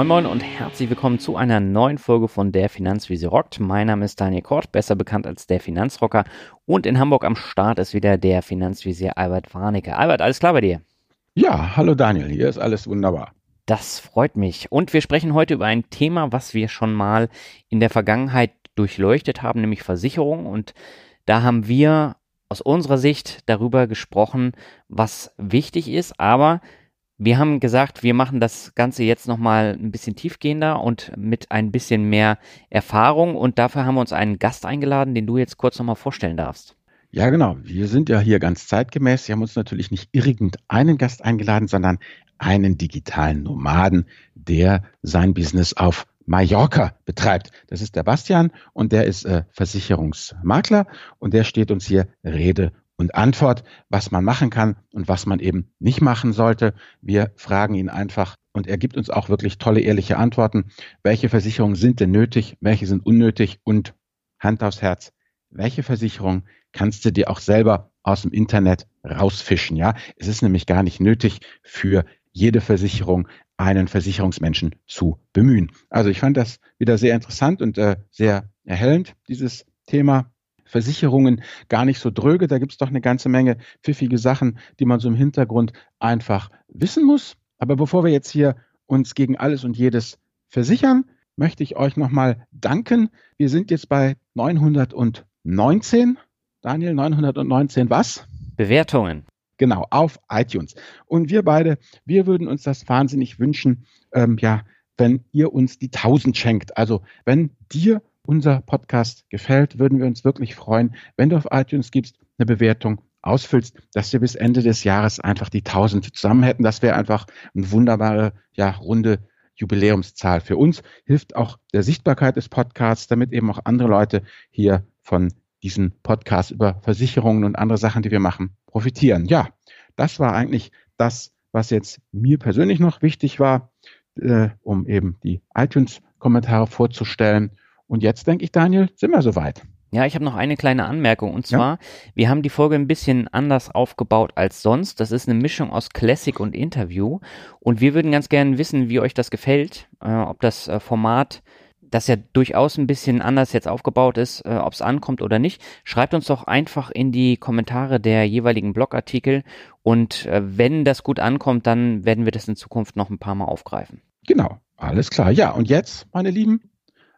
Moin Moin und herzlich willkommen zu einer neuen Folge von Der Finanzvisier rockt. Mein Name ist Daniel Kort, besser bekannt als der Finanzrocker. Und in Hamburg am Start ist wieder der Finanzvisier Albert Warnecke. Albert, alles klar bei dir? Ja, hallo Daniel, hier ist alles wunderbar. Das freut mich. Und wir sprechen heute über ein Thema, was wir schon mal in der Vergangenheit durchleuchtet haben, nämlich Versicherung. Und da haben wir aus unserer Sicht darüber gesprochen, was wichtig ist, aber wir haben gesagt, wir machen das Ganze jetzt nochmal ein bisschen tiefgehender und mit ein bisschen mehr Erfahrung. Und dafür haben wir uns einen Gast eingeladen, den du jetzt kurz nochmal vorstellen darfst. Ja, genau. Wir sind ja hier ganz zeitgemäß. Wir haben uns natürlich nicht irgendeinen Gast eingeladen, sondern einen digitalen Nomaden, der sein Business auf Mallorca betreibt. Das ist der Bastian und der ist äh, Versicherungsmakler und der steht uns hier Rede und Antwort, was man machen kann und was man eben nicht machen sollte. Wir fragen ihn einfach und er gibt uns auch wirklich tolle, ehrliche Antworten. Welche Versicherungen sind denn nötig? Welche sind unnötig? Und Hand aufs Herz. Welche Versicherung kannst du dir auch selber aus dem Internet rausfischen? Ja, es ist nämlich gar nicht nötig für jede Versicherung einen Versicherungsmenschen zu bemühen. Also ich fand das wieder sehr interessant und äh, sehr erhellend, dieses Thema. Versicherungen gar nicht so dröge. Da gibt es doch eine ganze Menge pfiffige Sachen, die man so im Hintergrund einfach wissen muss. Aber bevor wir jetzt hier uns gegen alles und jedes versichern, möchte ich euch nochmal danken. Wir sind jetzt bei 919. Daniel, 919 was? Bewertungen. Genau, auf iTunes. Und wir beide, wir würden uns das wahnsinnig wünschen, ähm, ja, wenn ihr uns die 1000 schenkt. Also wenn dir unser Podcast gefällt, würden wir uns wirklich freuen, wenn du auf iTunes gibst, eine Bewertung ausfüllst, dass wir bis Ende des Jahres einfach die 1000 zusammen hätten. Das wäre einfach eine wunderbare, ja, runde Jubiläumszahl. Für uns hilft auch der Sichtbarkeit des Podcasts, damit eben auch andere Leute hier von diesen Podcast über Versicherungen und andere Sachen, die wir machen, profitieren. Ja, das war eigentlich das, was jetzt mir persönlich noch wichtig war, äh, um eben die iTunes-Kommentare vorzustellen. Und jetzt denke ich, Daniel, sind wir soweit. Ja, ich habe noch eine kleine Anmerkung und zwar, ja. wir haben die Folge ein bisschen anders aufgebaut als sonst. Das ist eine Mischung aus Classic und Interview und wir würden ganz gerne wissen, wie euch das gefällt, äh, ob das äh, Format, das ja durchaus ein bisschen anders jetzt aufgebaut ist, äh, ob es ankommt oder nicht. Schreibt uns doch einfach in die Kommentare der jeweiligen Blogartikel und äh, wenn das gut ankommt, dann werden wir das in Zukunft noch ein paar Mal aufgreifen. Genau, alles klar. Ja, und jetzt, meine Lieben,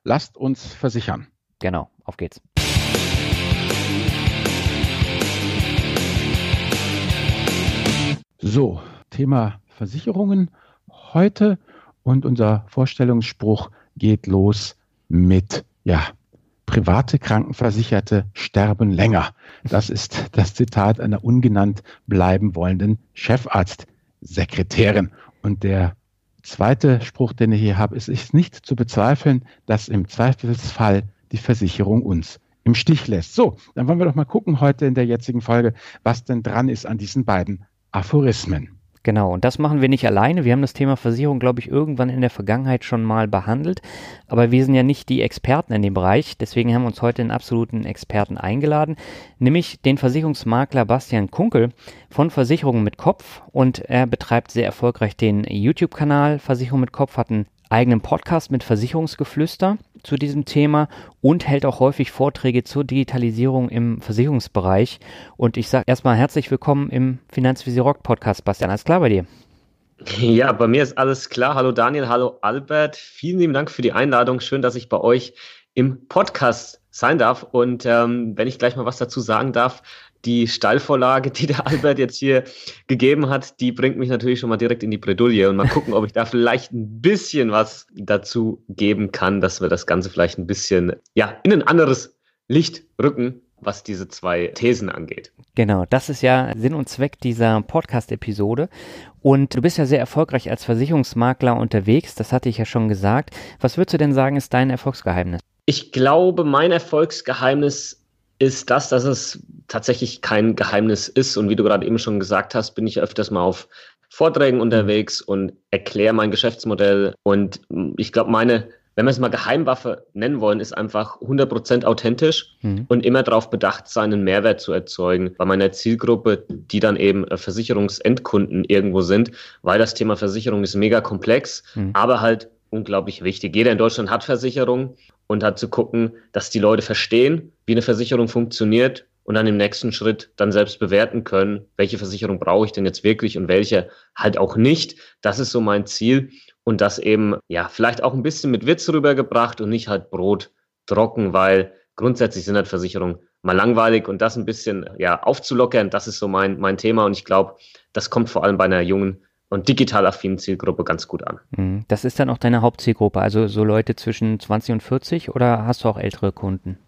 Lasst uns versichern. Genau, auf geht's. So, Thema Versicherungen heute und unser Vorstellungsspruch geht los mit, ja, private Krankenversicherte sterben länger. Das ist das Zitat einer ungenannt bleiben wollenden Chefarztsekretärin. Und der zweite Spruch, den ich hier habe, ist, ist nicht zu bezweifeln, dass im Zweifelsfall die Versicherung uns im Stich lässt. So, dann wollen wir doch mal gucken heute in der jetzigen Folge, was denn dran ist an diesen beiden Aphorismen. Genau, und das machen wir nicht alleine. Wir haben das Thema Versicherung, glaube ich, irgendwann in der Vergangenheit schon mal behandelt. Aber wir sind ja nicht die Experten in dem Bereich. Deswegen haben wir uns heute einen absoluten Experten eingeladen, nämlich den Versicherungsmakler Bastian Kunkel von Versicherungen mit Kopf. Und er betreibt sehr erfolgreich den YouTube-Kanal Versicherung mit Kopf, hat einen eigenen Podcast mit Versicherungsgeflüster zu diesem Thema und hält auch häufig Vorträge zur Digitalisierung im Versicherungsbereich. Und ich sage erstmal herzlich willkommen im Finanzvisier Rock Podcast. Bastian, alles klar bei dir? Ja, bei mir ist alles klar. Hallo Daniel, hallo Albert. Vielen lieben Dank für die Einladung. Schön, dass ich bei euch im Podcast sein darf. Und ähm, wenn ich gleich mal was dazu sagen darf, die Stallvorlage, die der Albert jetzt hier gegeben hat, die bringt mich natürlich schon mal direkt in die Bredouille und mal gucken, ob ich da vielleicht ein bisschen was dazu geben kann, dass wir das Ganze vielleicht ein bisschen, ja, in ein anderes Licht rücken, was diese zwei Thesen angeht. Genau, das ist ja Sinn und Zweck dieser Podcast-Episode. Und du bist ja sehr erfolgreich als Versicherungsmakler unterwegs, das hatte ich ja schon gesagt. Was würdest du denn sagen, ist dein Erfolgsgeheimnis? Ich glaube, mein Erfolgsgeheimnis ist das, dass es tatsächlich kein Geheimnis ist. Und wie du gerade eben schon gesagt hast, bin ich öfters mal auf Vorträgen unterwegs und erkläre mein Geschäftsmodell. Und ich glaube, meine, wenn wir es mal Geheimwaffe nennen wollen, ist einfach 100% authentisch mhm. und immer darauf bedacht sein, einen Mehrwert zu erzeugen bei meiner Zielgruppe, die dann eben äh, Versicherungsendkunden irgendwo sind, weil das Thema Versicherung ist mega komplex, mhm. aber halt unglaublich wichtig. Jeder in Deutschland hat Versicherung und hat zu gucken, dass die Leute verstehen, wie eine Versicherung funktioniert und dann im nächsten Schritt dann selbst bewerten können, welche Versicherung brauche ich denn jetzt wirklich und welche halt auch nicht. Das ist so mein Ziel und das eben, ja, vielleicht auch ein bisschen mit Witz rübergebracht und nicht halt Brot trocken, weil grundsätzlich sind halt Versicherungen mal langweilig und das ein bisschen, ja, aufzulockern, das ist so mein, mein Thema und ich glaube, das kommt vor allem bei einer jungen und digital affinen Zielgruppe ganz gut an. Mhm. Das ist dann auch deine Hauptzielgruppe, also so Leute zwischen 20 und 40 oder hast du auch ältere Kunden?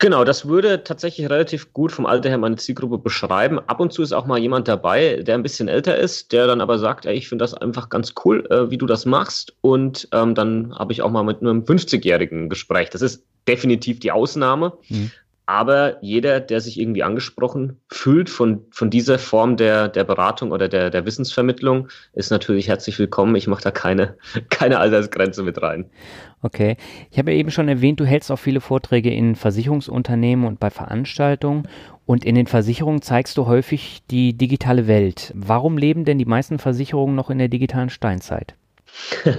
Genau, das würde tatsächlich relativ gut vom Alter her meine Zielgruppe beschreiben. Ab und zu ist auch mal jemand dabei, der ein bisschen älter ist, der dann aber sagt, ey, ich finde das einfach ganz cool, äh, wie du das machst. Und ähm, dann habe ich auch mal mit einem 50-Jährigen Gespräch. Das ist definitiv die Ausnahme. Mhm. Aber jeder, der sich irgendwie angesprochen fühlt von, von dieser Form der, der Beratung oder der, der Wissensvermittlung, ist natürlich herzlich willkommen. Ich mache da keine, keine Altersgrenze mit rein. Okay. Ich habe ja eben schon erwähnt, du hältst auch viele Vorträge in Versicherungsunternehmen und bei Veranstaltungen. Und in den Versicherungen zeigst du häufig die digitale Welt. Warum leben denn die meisten Versicherungen noch in der digitalen Steinzeit?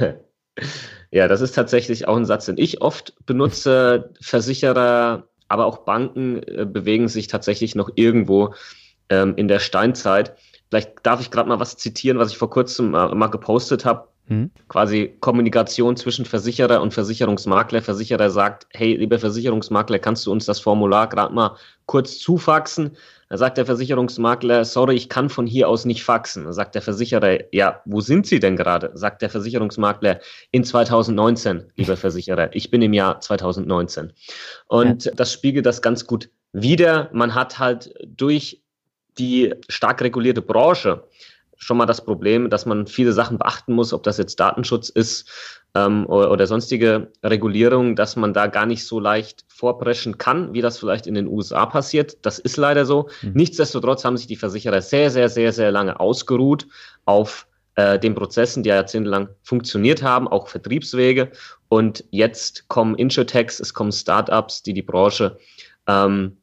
ja, das ist tatsächlich auch ein Satz, den ich oft benutze. Versicherer aber auch Banken äh, bewegen sich tatsächlich noch irgendwo ähm, in der Steinzeit. Vielleicht darf ich gerade mal was zitieren, was ich vor kurzem äh, mal gepostet habe. Hm. Quasi Kommunikation zwischen Versicherer und Versicherungsmakler. Versicherer sagt, hey, lieber Versicherungsmakler, kannst du uns das Formular gerade mal kurz zufaxen? Da sagt der Versicherungsmakler, sorry, ich kann von hier aus nicht faxen. Da sagt der Versicherer, ja, wo sind Sie denn gerade? Sagt der Versicherungsmakler, in 2019, lieber Versicherer. Ich bin im Jahr 2019. Und ja. das spiegelt das ganz gut wider. Man hat halt durch die stark regulierte Branche schon mal das Problem, dass man viele Sachen beachten muss, ob das jetzt Datenschutz ist ähm, oder, oder, sonstige Regulierung, dass man da gar nicht so leicht vorpreschen kann, wie das vielleicht in den USA passiert. Das ist leider so. Mhm. Nichtsdestotrotz haben sich die Versicherer sehr, sehr, sehr, sehr lange ausgeruht auf äh, den Prozessen, die ja jahrzehntelang funktioniert haben, auch Vertriebswege. Und jetzt kommen Insurtechs, es kommen Startups, die die Branche ähm,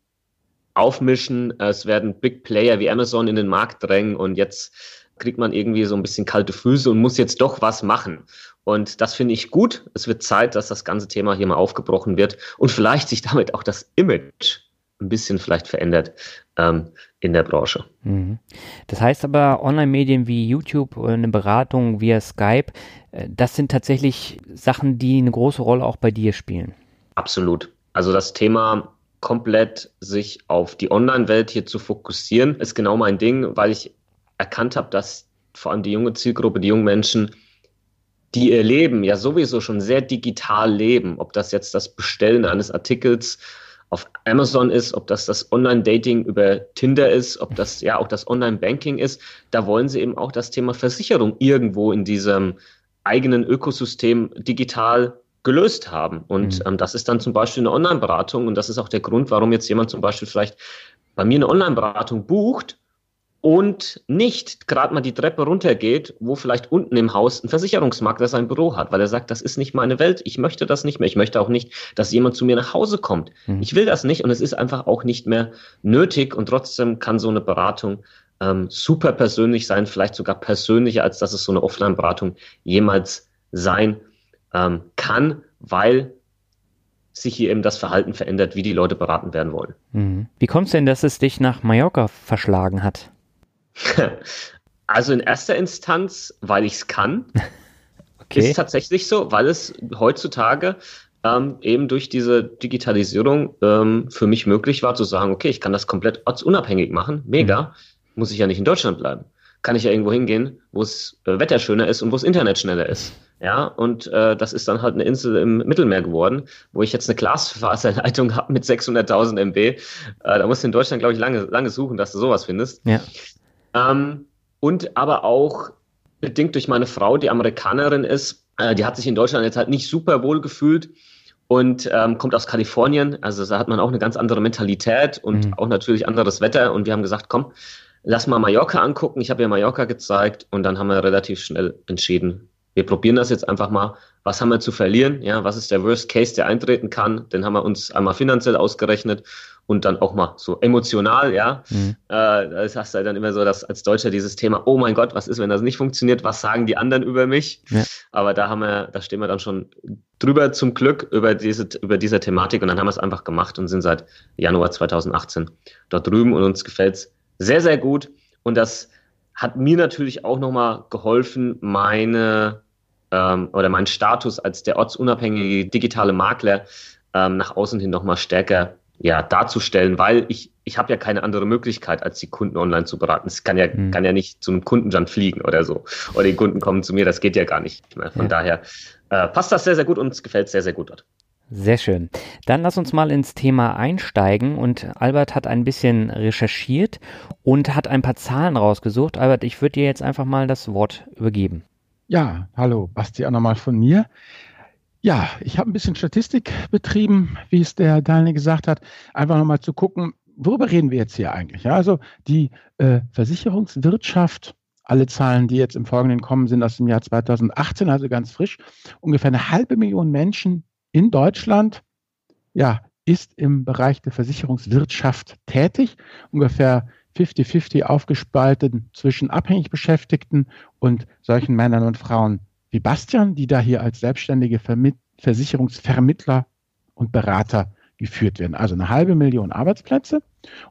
aufmischen. Es werden Big Player wie Amazon in den Markt drängen und jetzt kriegt man irgendwie so ein bisschen kalte Füße und muss jetzt doch was machen. Und das finde ich gut. Es wird Zeit, dass das ganze Thema hier mal aufgebrochen wird und vielleicht sich damit auch das Image ein bisschen vielleicht verändert ähm, in der Branche. Mhm. Das heißt aber, Online-Medien wie YouTube oder eine Beratung via Skype, äh, das sind tatsächlich Sachen, die eine große Rolle auch bei dir spielen. Absolut. Also das Thema komplett sich auf die Online-Welt hier zu fokussieren, ist genau mein Ding, weil ich erkannt habe, dass vor allem die junge Zielgruppe, die jungen Menschen, die ihr Leben ja sowieso schon sehr digital leben, ob das jetzt das Bestellen eines Artikels auf Amazon ist, ob das das Online-Dating über Tinder ist, ob das ja auch das Online-Banking ist, da wollen sie eben auch das Thema Versicherung irgendwo in diesem eigenen Ökosystem digital gelöst haben. Und mhm. ähm, das ist dann zum Beispiel eine Online-Beratung und das ist auch der Grund, warum jetzt jemand zum Beispiel vielleicht bei mir eine Online-Beratung bucht, und nicht gerade mal die Treppe runtergeht, wo vielleicht unten im Haus ein Versicherungsmakler sein Büro hat, weil er sagt, das ist nicht meine Welt, ich möchte das nicht mehr, ich möchte auch nicht, dass jemand zu mir nach Hause kommt. Mhm. Ich will das nicht und es ist einfach auch nicht mehr nötig und trotzdem kann so eine Beratung ähm, super persönlich sein, vielleicht sogar persönlicher, als dass es so eine Offline-Beratung jemals sein ähm, kann, weil sich hier eben das Verhalten verändert, wie die Leute beraten werden wollen. Mhm. Wie kommt es denn, dass es dich nach Mallorca verschlagen hat? Also in erster Instanz, weil ich es kann. Okay. Ist tatsächlich so, weil es heutzutage ähm, eben durch diese Digitalisierung ähm, für mich möglich war zu sagen, okay, ich kann das komplett ortsunabhängig machen. Mega. Mhm. Muss ich ja nicht in Deutschland bleiben. Kann ich ja irgendwo hingehen, wo es äh, Wetter schöner ist und wo es Internet schneller ist. Ja, und äh, das ist dann halt eine Insel im Mittelmeer geworden, wo ich jetzt eine Glasfaserleitung habe mit 600.000 MB. Äh, da musst du in Deutschland, glaube ich, lange, lange suchen, dass du sowas findest. Ja. Ähm, und aber auch bedingt durch meine Frau, die Amerikanerin ist, äh, die hat sich in Deutschland jetzt halt nicht super wohl gefühlt und ähm, kommt aus Kalifornien. Also da hat man auch eine ganz andere Mentalität und mhm. auch natürlich anderes Wetter. Und wir haben gesagt, komm, lass mal Mallorca angucken. Ich habe ihr Mallorca gezeigt und dann haben wir relativ schnell entschieden, wir probieren das jetzt einfach mal. Was haben wir zu verlieren? Ja, was ist der Worst Case, der eintreten kann? Den haben wir uns einmal finanziell ausgerechnet und dann auch mal so emotional, ja. Mhm. Äh, das hast du dann immer so, dass als Deutscher dieses Thema, oh mein Gott, was ist, wenn das nicht funktioniert? Was sagen die anderen über mich? Ja. Aber da haben wir, da stehen wir dann schon drüber zum Glück über diese, über diese Thematik und dann haben wir es einfach gemacht und sind seit Januar 2018 dort drüben und uns gefällt es sehr, sehr gut. Und das hat mir natürlich auch nochmal geholfen, meine ähm, oder meinen Status als der ortsunabhängige digitale Makler ähm, nach außen hin nochmal stärker ja, darzustellen, weil ich, ich habe ja keine andere Möglichkeit, als die Kunden online zu beraten. Es kann ja, mhm. kann ja nicht zu einem Kunden dann fliegen oder so. Oder die Kunden kommen zu mir, das geht ja gar nicht mehr. Von ja. daher äh, passt das sehr, sehr gut und es gefällt sehr, sehr gut dort. Sehr schön. Dann lass uns mal ins Thema einsteigen und Albert hat ein bisschen recherchiert und hat ein paar Zahlen rausgesucht. Albert, ich würde dir jetzt einfach mal das Wort übergeben. Ja, hallo, Basti auch nochmal von mir. Ja, ich habe ein bisschen Statistik betrieben, wie es der Daniel gesagt hat, einfach nochmal zu gucken, worüber reden wir jetzt hier eigentlich? Ja, also die äh, Versicherungswirtschaft, alle Zahlen, die jetzt im Folgenden kommen, sind aus dem Jahr 2018, also ganz frisch. Ungefähr eine halbe Million Menschen in Deutschland, ja, ist im Bereich der Versicherungswirtschaft tätig. Ungefähr 50-50 aufgespalten zwischen abhängig Beschäftigten und solchen Männern und Frauen, wie Bastian, die da hier als selbstständige Vermitt Versicherungsvermittler und Berater geführt werden. Also eine halbe Million Arbeitsplätze.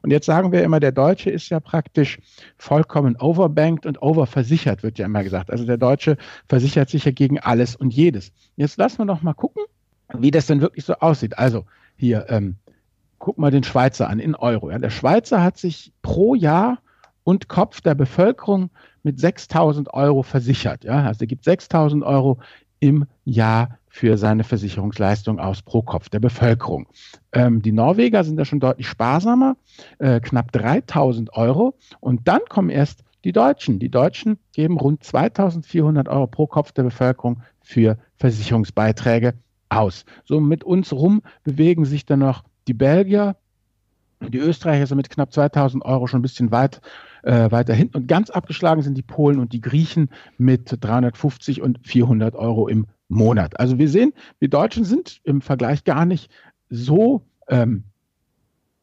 Und jetzt sagen wir immer, der Deutsche ist ja praktisch vollkommen overbanked und overversichert, wird ja immer gesagt. Also der Deutsche versichert sich ja gegen alles und jedes. Jetzt lassen wir doch mal gucken, wie das denn wirklich so aussieht. Also hier, ähm, guck mal den Schweizer an in Euro. Ja. Der Schweizer hat sich pro Jahr und Kopf der Bevölkerung mit 6.000 Euro versichert. Ja? Also er gibt 6.000 Euro im Jahr für seine Versicherungsleistung aus pro Kopf der Bevölkerung. Ähm, die Norweger sind da schon deutlich sparsamer, äh, knapp 3000 Euro. Und dann kommen erst die Deutschen. Die Deutschen geben rund 2400 Euro pro Kopf der Bevölkerung für Versicherungsbeiträge aus. So mit uns rum bewegen sich dann noch die Belgier, die Österreicher sind mit knapp 2000 Euro schon ein bisschen weit äh, weiter hinten. Und ganz abgeschlagen sind die Polen und die Griechen mit 350 und 400 Euro im Monat. Also wir sehen, wir Deutschen sind im Vergleich gar nicht so ähm,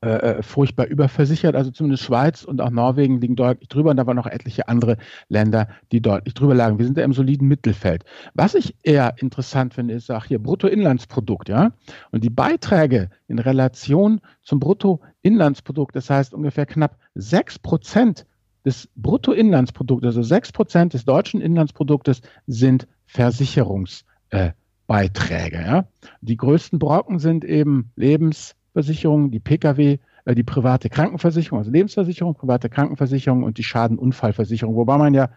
äh, äh, furchtbar überversichert. Also zumindest Schweiz und auch Norwegen liegen deutlich drüber und da waren noch etliche andere Länder, die deutlich drüber lagen. Wir sind da im soliden Mittelfeld. Was ich eher interessant finde, ist auch hier Bruttoinlandsprodukt, ja. Und die Beiträge in Relation zum Bruttoinlandsprodukt, das heißt ungefähr knapp sechs Prozent des Bruttoinlandsproduktes, also sechs Prozent des deutschen Inlandsproduktes sind Versicherungsbeiträge. Äh, ja? Die größten Brocken sind eben Lebensversicherungen, die Pkw, äh, die private Krankenversicherung, also Lebensversicherung, private Krankenversicherung und die Schadenunfallversicherung. Wobei man ja,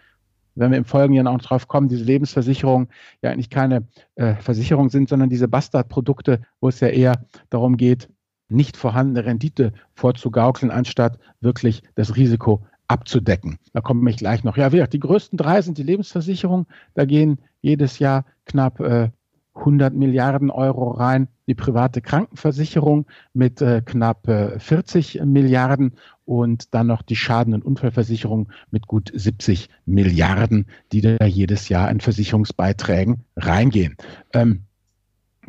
wenn wir im Folgenden auch drauf kommen, diese Lebensversicherungen ja eigentlich keine äh, Versicherung sind, sondern diese Bastardprodukte, wo es ja eher darum geht, nicht vorhandene Rendite vorzugaukeln, anstatt wirklich das Risiko abzudecken. Da komme ich gleich noch. Ja, die größten drei sind die Lebensversicherung. Da gehen jedes Jahr knapp äh, 100 Milliarden Euro rein. Die private Krankenversicherung mit äh, knapp äh, 40 Milliarden und dann noch die Schaden- und Unfallversicherung mit gut 70 Milliarden, die da jedes Jahr in Versicherungsbeiträgen reingehen. Ähm,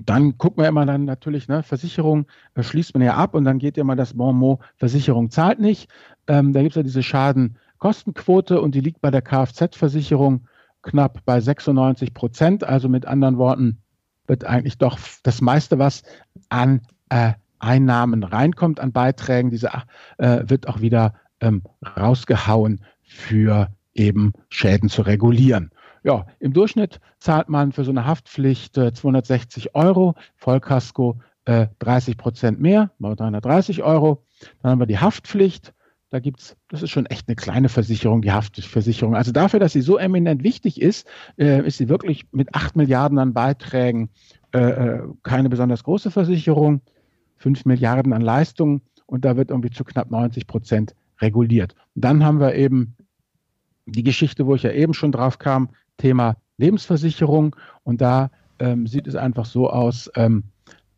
dann gucken wir immer dann natürlich, ne, Versicherung äh, schließt man ja ab und dann geht ja mal das Bonmot, Versicherung zahlt nicht. Ähm, da gibt es ja diese Schadenkostenquote und die liegt bei der Kfz-Versicherung knapp bei 96 Prozent. Also mit anderen Worten wird eigentlich doch das meiste, was an äh, Einnahmen reinkommt, an Beiträgen, diese äh, wird auch wieder ähm, rausgehauen für eben Schäden zu regulieren. Ja, im Durchschnitt zahlt man für so eine Haftpflicht äh, 260 Euro, Vollkasko äh, 30 Prozent mehr, 330 Euro. Dann haben wir die Haftpflicht. Da gibt's, das ist schon echt eine kleine Versicherung, die Haftversicherung. Also dafür, dass sie so eminent wichtig ist, äh, ist sie wirklich mit 8 Milliarden an Beiträgen äh, äh keine besonders große Versicherung, 5 Milliarden an Leistungen und da wird irgendwie zu knapp 90 Prozent reguliert. Und dann haben wir eben die Geschichte, wo ich ja eben schon drauf kam, Thema Lebensversicherung. Und da ähm, sieht es einfach so aus, ähm,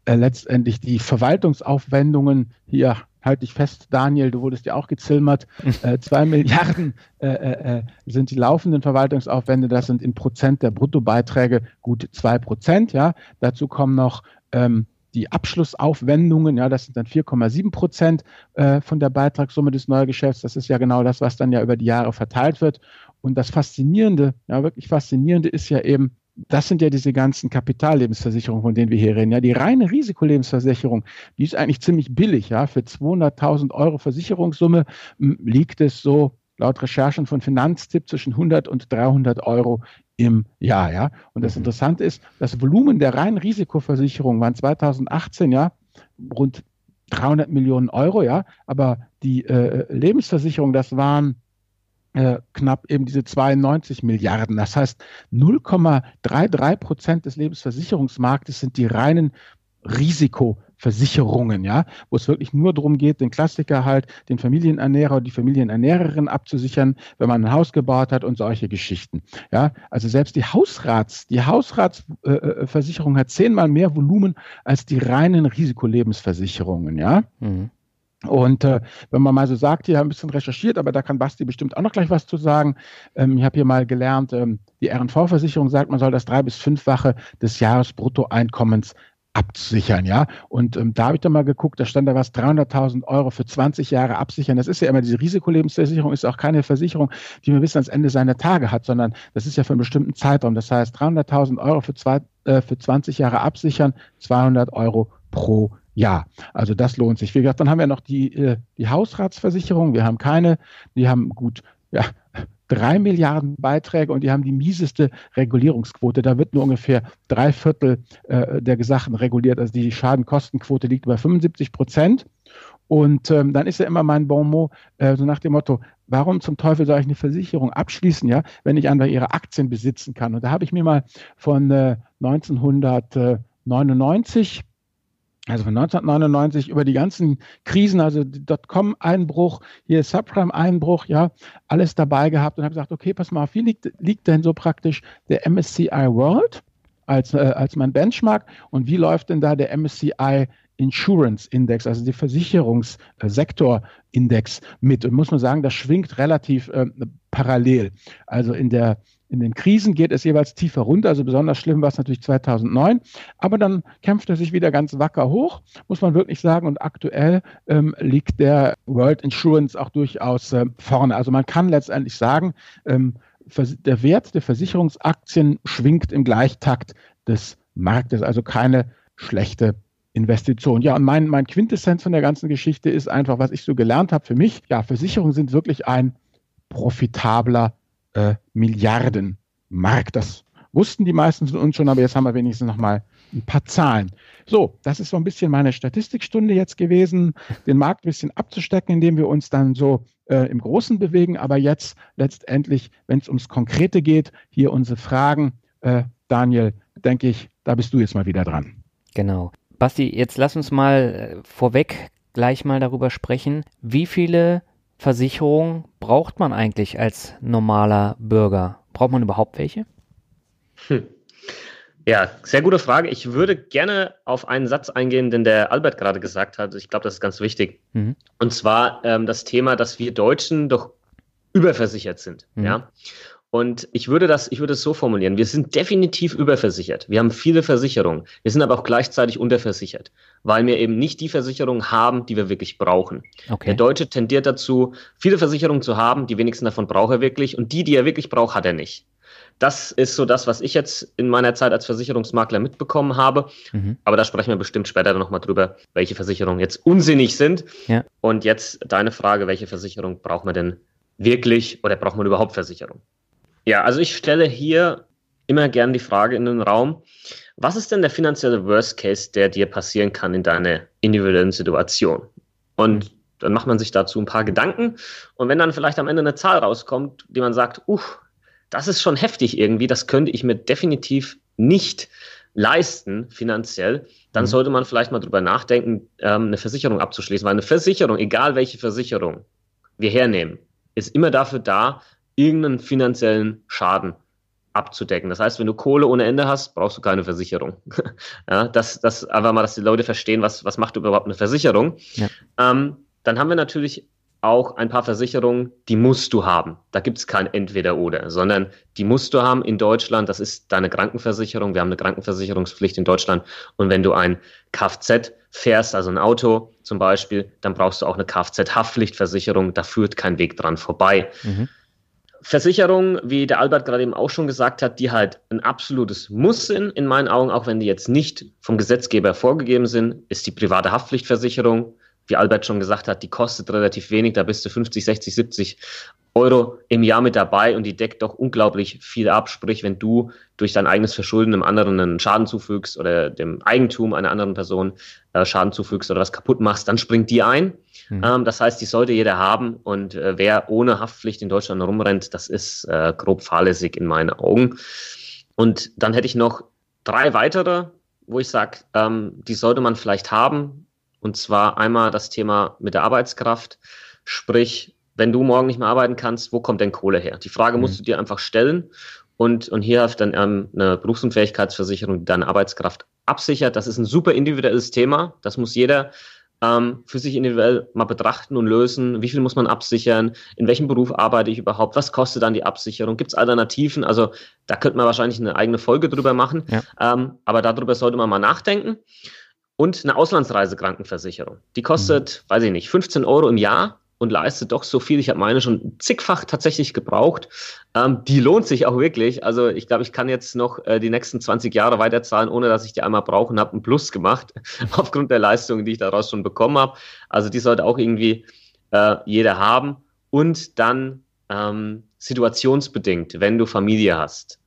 äh, letztendlich die Verwaltungsaufwendungen hier halte ich fest, Daniel, du wurdest ja auch gezilmert, äh, zwei Milliarden äh, äh, äh, sind die laufenden Verwaltungsaufwände, das sind in Prozent der Bruttobeiträge gut zwei Prozent, ja. Dazu kommen noch ähm, die Abschlussaufwendungen, ja, das sind dann 4,7 Prozent äh, von der Beitragssumme des Neugeschäfts. Das ist ja genau das, was dann ja über die Jahre verteilt wird. Und das Faszinierende, ja, wirklich Faszinierende ist ja eben, das sind ja diese ganzen Kapitallebensversicherungen, von denen wir hier reden. Ja, die reine Risikolebensversicherung, die ist eigentlich ziemlich billig. Ja, für 200.000 Euro Versicherungssumme liegt es so laut Recherchen von Finanztipp zwischen 100 und 300 Euro im Jahr. Ja, und das mhm. Interessante ist, das Volumen der reinen Risikoversicherung waren 2018 ja rund 300 Millionen Euro. Ja, aber die äh, Lebensversicherung, das waren äh, knapp eben diese 92 Milliarden. Das heißt, 0,33 Prozent des Lebensversicherungsmarktes sind die reinen Risikoversicherungen, ja, wo es wirklich nur darum geht, den Klassiker halt, den Familienernährer, die Familienernährerin abzusichern, wenn man ein Haus gebaut hat und solche Geschichten. Ja, also selbst die Hausrats, die Hausratsversicherung äh, hat zehnmal mehr Volumen als die reinen Risikolebensversicherungen, ja. Mhm. Und äh, wenn man mal so sagt, hier ein bisschen recherchiert, aber da kann Basti bestimmt auch noch gleich was zu sagen. Ähm, ich habe hier mal gelernt, ähm, die RNV-Versicherung sagt, man soll das drei- bis fünffache des Jahresbruttoeinkommens absichern, ja. Und ähm, da habe ich dann mal geguckt, da stand da was 300.000 Euro für 20 Jahre absichern. Das ist ja immer diese Risikolebensversicherung, ist auch keine Versicherung, die man bis ans Ende seiner Tage hat, sondern das ist ja für einen bestimmten Zeitraum. Das heißt, 300.000 Euro für, zwei, äh, für 20 Jahre absichern, 200 Euro pro ja, also das lohnt sich. Wie gesagt, dann haben wir noch die, äh, die Hausratsversicherung. Wir haben keine. Die haben gut, ja, drei Milliarden Beiträge und die haben die mieseste Regulierungsquote. Da wird nur ungefähr drei Viertel äh, der Sachen reguliert. Also die Schadenkostenquote liegt bei 75 Prozent. Und ähm, dann ist ja immer mein Bonmot äh, so nach dem Motto, warum zum Teufel soll ich eine Versicherung abschließen, ja, wenn ich einfach ihre Aktien besitzen kann? Und da habe ich mir mal von äh, 1999 also von 1999 über die ganzen Krisen, also Dotcom-Einbruch, hier Subprime-Einbruch, ja, alles dabei gehabt und habe gesagt, okay, pass mal auf, wie liegt, liegt denn so praktisch der MSCI World als, äh, als mein Benchmark und wie läuft denn da der MSCI Insurance Index, also der Versicherungssektor Index mit? Und muss man sagen, das schwingt relativ äh, parallel. Also in der in den Krisen geht es jeweils tiefer runter, also besonders schlimm war es natürlich 2009, aber dann kämpft er sich wieder ganz wacker hoch, muss man wirklich sagen, und aktuell ähm, liegt der World Insurance auch durchaus äh, vorne. Also man kann letztendlich sagen, ähm, der Wert der Versicherungsaktien schwingt im Gleichtakt des Marktes, also keine schlechte Investition. Ja, und mein, mein Quintessenz von der ganzen Geschichte ist einfach, was ich so gelernt habe für mich. Ja, Versicherungen sind wirklich ein profitabler äh, Milliardenmarkt. Das wussten die meisten von uns schon, aber jetzt haben wir wenigstens noch mal ein paar Zahlen. So, das ist so ein bisschen meine Statistikstunde jetzt gewesen, den Markt ein bisschen abzustecken, indem wir uns dann so äh, im Großen bewegen. Aber jetzt letztendlich, wenn es ums Konkrete geht, hier unsere Fragen. Äh, Daniel, denke ich, da bist du jetzt mal wieder dran. Genau. Basti, jetzt lass uns mal äh, vorweg gleich mal darüber sprechen, wie viele Versicherungen braucht man eigentlich als normaler Bürger? Braucht man überhaupt welche? Hm. Ja, sehr gute Frage. Ich würde gerne auf einen Satz eingehen, den der Albert gerade gesagt hat. Ich glaube, das ist ganz wichtig. Mhm. Und zwar ähm, das Thema, dass wir Deutschen doch überversichert sind. Mhm. Ja. Und ich würde das, ich würde es so formulieren. Wir sind definitiv überversichert. Wir haben viele Versicherungen. Wir sind aber auch gleichzeitig unterversichert, weil wir eben nicht die Versicherungen haben, die wir wirklich brauchen. Okay. Der Deutsche tendiert dazu, viele Versicherungen zu haben. Die wenigsten davon braucht er wirklich. Und die, die er wirklich braucht, hat er nicht. Das ist so das, was ich jetzt in meiner Zeit als Versicherungsmakler mitbekommen habe. Mhm. Aber da sprechen wir bestimmt später nochmal drüber, welche Versicherungen jetzt unsinnig sind. Ja. Und jetzt deine Frage, welche Versicherung braucht man denn wirklich oder braucht man überhaupt Versicherung? Ja, also ich stelle hier immer gern die Frage in den Raum, was ist denn der finanzielle Worst Case, der dir passieren kann in deiner individuellen Situation? Und dann macht man sich dazu ein paar Gedanken. Und wenn dann vielleicht am Ende eine Zahl rauskommt, die man sagt, uh, das ist schon heftig irgendwie, das könnte ich mir definitiv nicht leisten finanziell, dann mhm. sollte man vielleicht mal drüber nachdenken, ähm, eine Versicherung abzuschließen. Weil eine Versicherung, egal welche Versicherung wir hernehmen, ist immer dafür da, irgendeinen finanziellen Schaden abzudecken. Das heißt, wenn du Kohle ohne Ende hast, brauchst du keine Versicherung. ja, das, das einfach mal, dass die Leute verstehen, was, was macht überhaupt eine Versicherung. Ja. Ähm, dann haben wir natürlich auch ein paar Versicherungen, die musst du haben. Da gibt es kein Entweder-Oder, sondern die musst du haben in Deutschland. Das ist deine Krankenversicherung. Wir haben eine Krankenversicherungspflicht in Deutschland. Und wenn du ein Kfz fährst, also ein Auto zum Beispiel, dann brauchst du auch eine Kfz-Haftpflichtversicherung. Da führt kein Weg dran vorbei. Mhm. Versicherungen, wie der Albert gerade eben auch schon gesagt hat, die halt ein absolutes Muss sind, in meinen Augen, auch wenn die jetzt nicht vom Gesetzgeber vorgegeben sind, ist die private Haftpflichtversicherung wie Albert schon gesagt hat, die kostet relativ wenig, da bist du 50, 60, 70 Euro im Jahr mit dabei und die deckt doch unglaublich viel ab. Sprich, wenn du durch dein eigenes Verschulden einem anderen einen Schaden zufügst oder dem Eigentum einer anderen Person äh, Schaden zufügst oder was kaputt machst, dann springt die ein. Mhm. Ähm, das heißt, die sollte jeder haben und äh, wer ohne Haftpflicht in Deutschland rumrennt, das ist äh, grob fahrlässig in meinen Augen. Und dann hätte ich noch drei weitere, wo ich sage, ähm, die sollte man vielleicht haben, und zwar einmal das Thema mit der Arbeitskraft. Sprich, wenn du morgen nicht mehr arbeiten kannst, wo kommt denn Kohle her? Die Frage mhm. musst du dir einfach stellen. Und, und hier hilft dann ähm, eine Berufsunfähigkeitsversicherung, die deine Arbeitskraft absichert. Das ist ein super individuelles Thema. Das muss jeder ähm, für sich individuell mal betrachten und lösen. Wie viel muss man absichern? In welchem Beruf arbeite ich überhaupt? Was kostet dann die Absicherung? Gibt es Alternativen? Also da könnte man wahrscheinlich eine eigene Folge drüber machen. Ja. Ähm, aber darüber sollte man mal nachdenken und eine Auslandsreisekrankenversicherung. Die kostet, mhm. weiß ich nicht, 15 Euro im Jahr und leistet doch so viel. Ich habe meine schon zigfach tatsächlich gebraucht. Ähm, die lohnt sich auch wirklich. Also ich glaube, ich kann jetzt noch äh, die nächsten 20 Jahre weiterzahlen, ohne dass ich die einmal brauche und habe einen Plus gemacht, aufgrund der Leistungen, die ich daraus schon bekommen habe. Also die sollte auch irgendwie äh, jeder haben. Und dann ähm, situationsbedingt, wenn du Familie hast,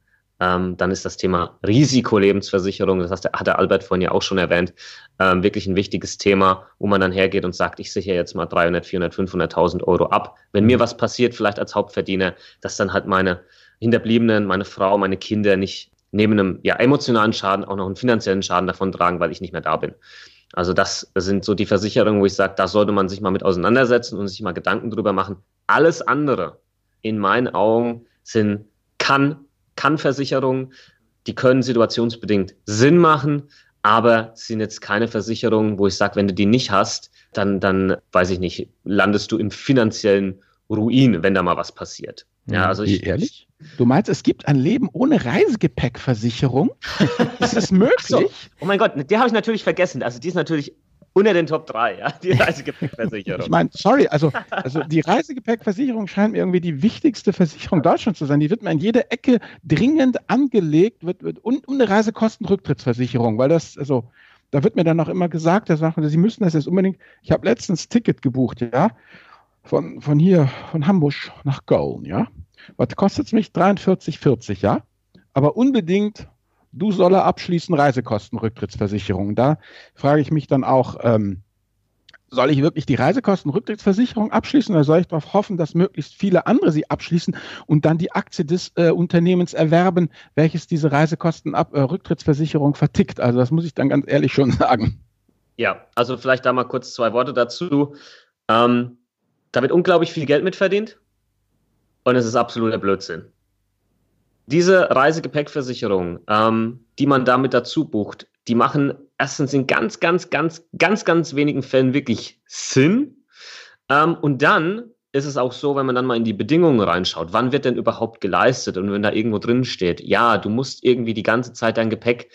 ähm, dann ist das Thema Risikolebensversicherung, das hat der Albert vorhin ja auch schon erwähnt, ähm, wirklich ein wichtiges Thema, wo man dann hergeht und sagt, ich sichere jetzt mal 300, 400, 500.000 Euro ab. Wenn mir was passiert, vielleicht als Hauptverdiener, dass dann halt meine Hinterbliebenen, meine Frau, meine Kinder nicht neben einem ja, emotionalen Schaden auch noch einen finanziellen Schaden davon tragen, weil ich nicht mehr da bin. Also das sind so die Versicherungen, wo ich sage, da sollte man sich mal mit auseinandersetzen und sich mal Gedanken drüber machen. Alles andere in meinen Augen sind, kann kann-Versicherungen, die können situationsbedingt Sinn machen, aber sind jetzt keine Versicherungen, wo ich sage, wenn du die nicht hast, dann, dann, weiß ich nicht, landest du im finanziellen Ruin, wenn da mal was passiert. Ja, also ich, ehrlich? Du meinst, es gibt ein Leben ohne Reisegepäckversicherung? ist das möglich? So. Oh mein Gott, die habe ich natürlich vergessen. Also die ist natürlich unter den Top 3, ja, die Reisegepäckversicherung. ich meine, sorry, also, also die Reisegepäckversicherung scheint mir irgendwie die wichtigste Versicherung Deutschlands zu sein. Die wird mir in jeder Ecke dringend angelegt, wird, wird und, und eine Reisekostenrücktrittsversicherung, weil das, also, da wird mir dann auch immer gesagt, da sagen, Sie müssen das jetzt unbedingt, ich habe letztens Ticket gebucht, ja, von, von hier, von Hamburg nach Köln, ja. Was kostet es mich? 43,40, ja. Aber unbedingt du solle abschließen Reisekostenrücktrittsversicherung. Da frage ich mich dann auch, ähm, soll ich wirklich die Reisekostenrücktrittsversicherung abschließen oder soll ich darauf hoffen, dass möglichst viele andere sie abschließen und dann die Aktie des äh, Unternehmens erwerben, welches diese Reisekostenrücktrittsversicherung äh, vertickt? Also das muss ich dann ganz ehrlich schon sagen. Ja, also vielleicht da mal kurz zwei Worte dazu. Ähm, da wird unglaublich viel Geld mitverdient und es ist absoluter Blödsinn. Diese Reisegepäckversicherung, ähm, die man damit dazu bucht, die machen erstens in ganz, ganz, ganz, ganz, ganz wenigen Fällen wirklich Sinn. Ähm, und dann ist es auch so, wenn man dann mal in die Bedingungen reinschaut, wann wird denn überhaupt geleistet? Und wenn da irgendwo drin steht, ja, du musst irgendwie die ganze Zeit dein Gepäck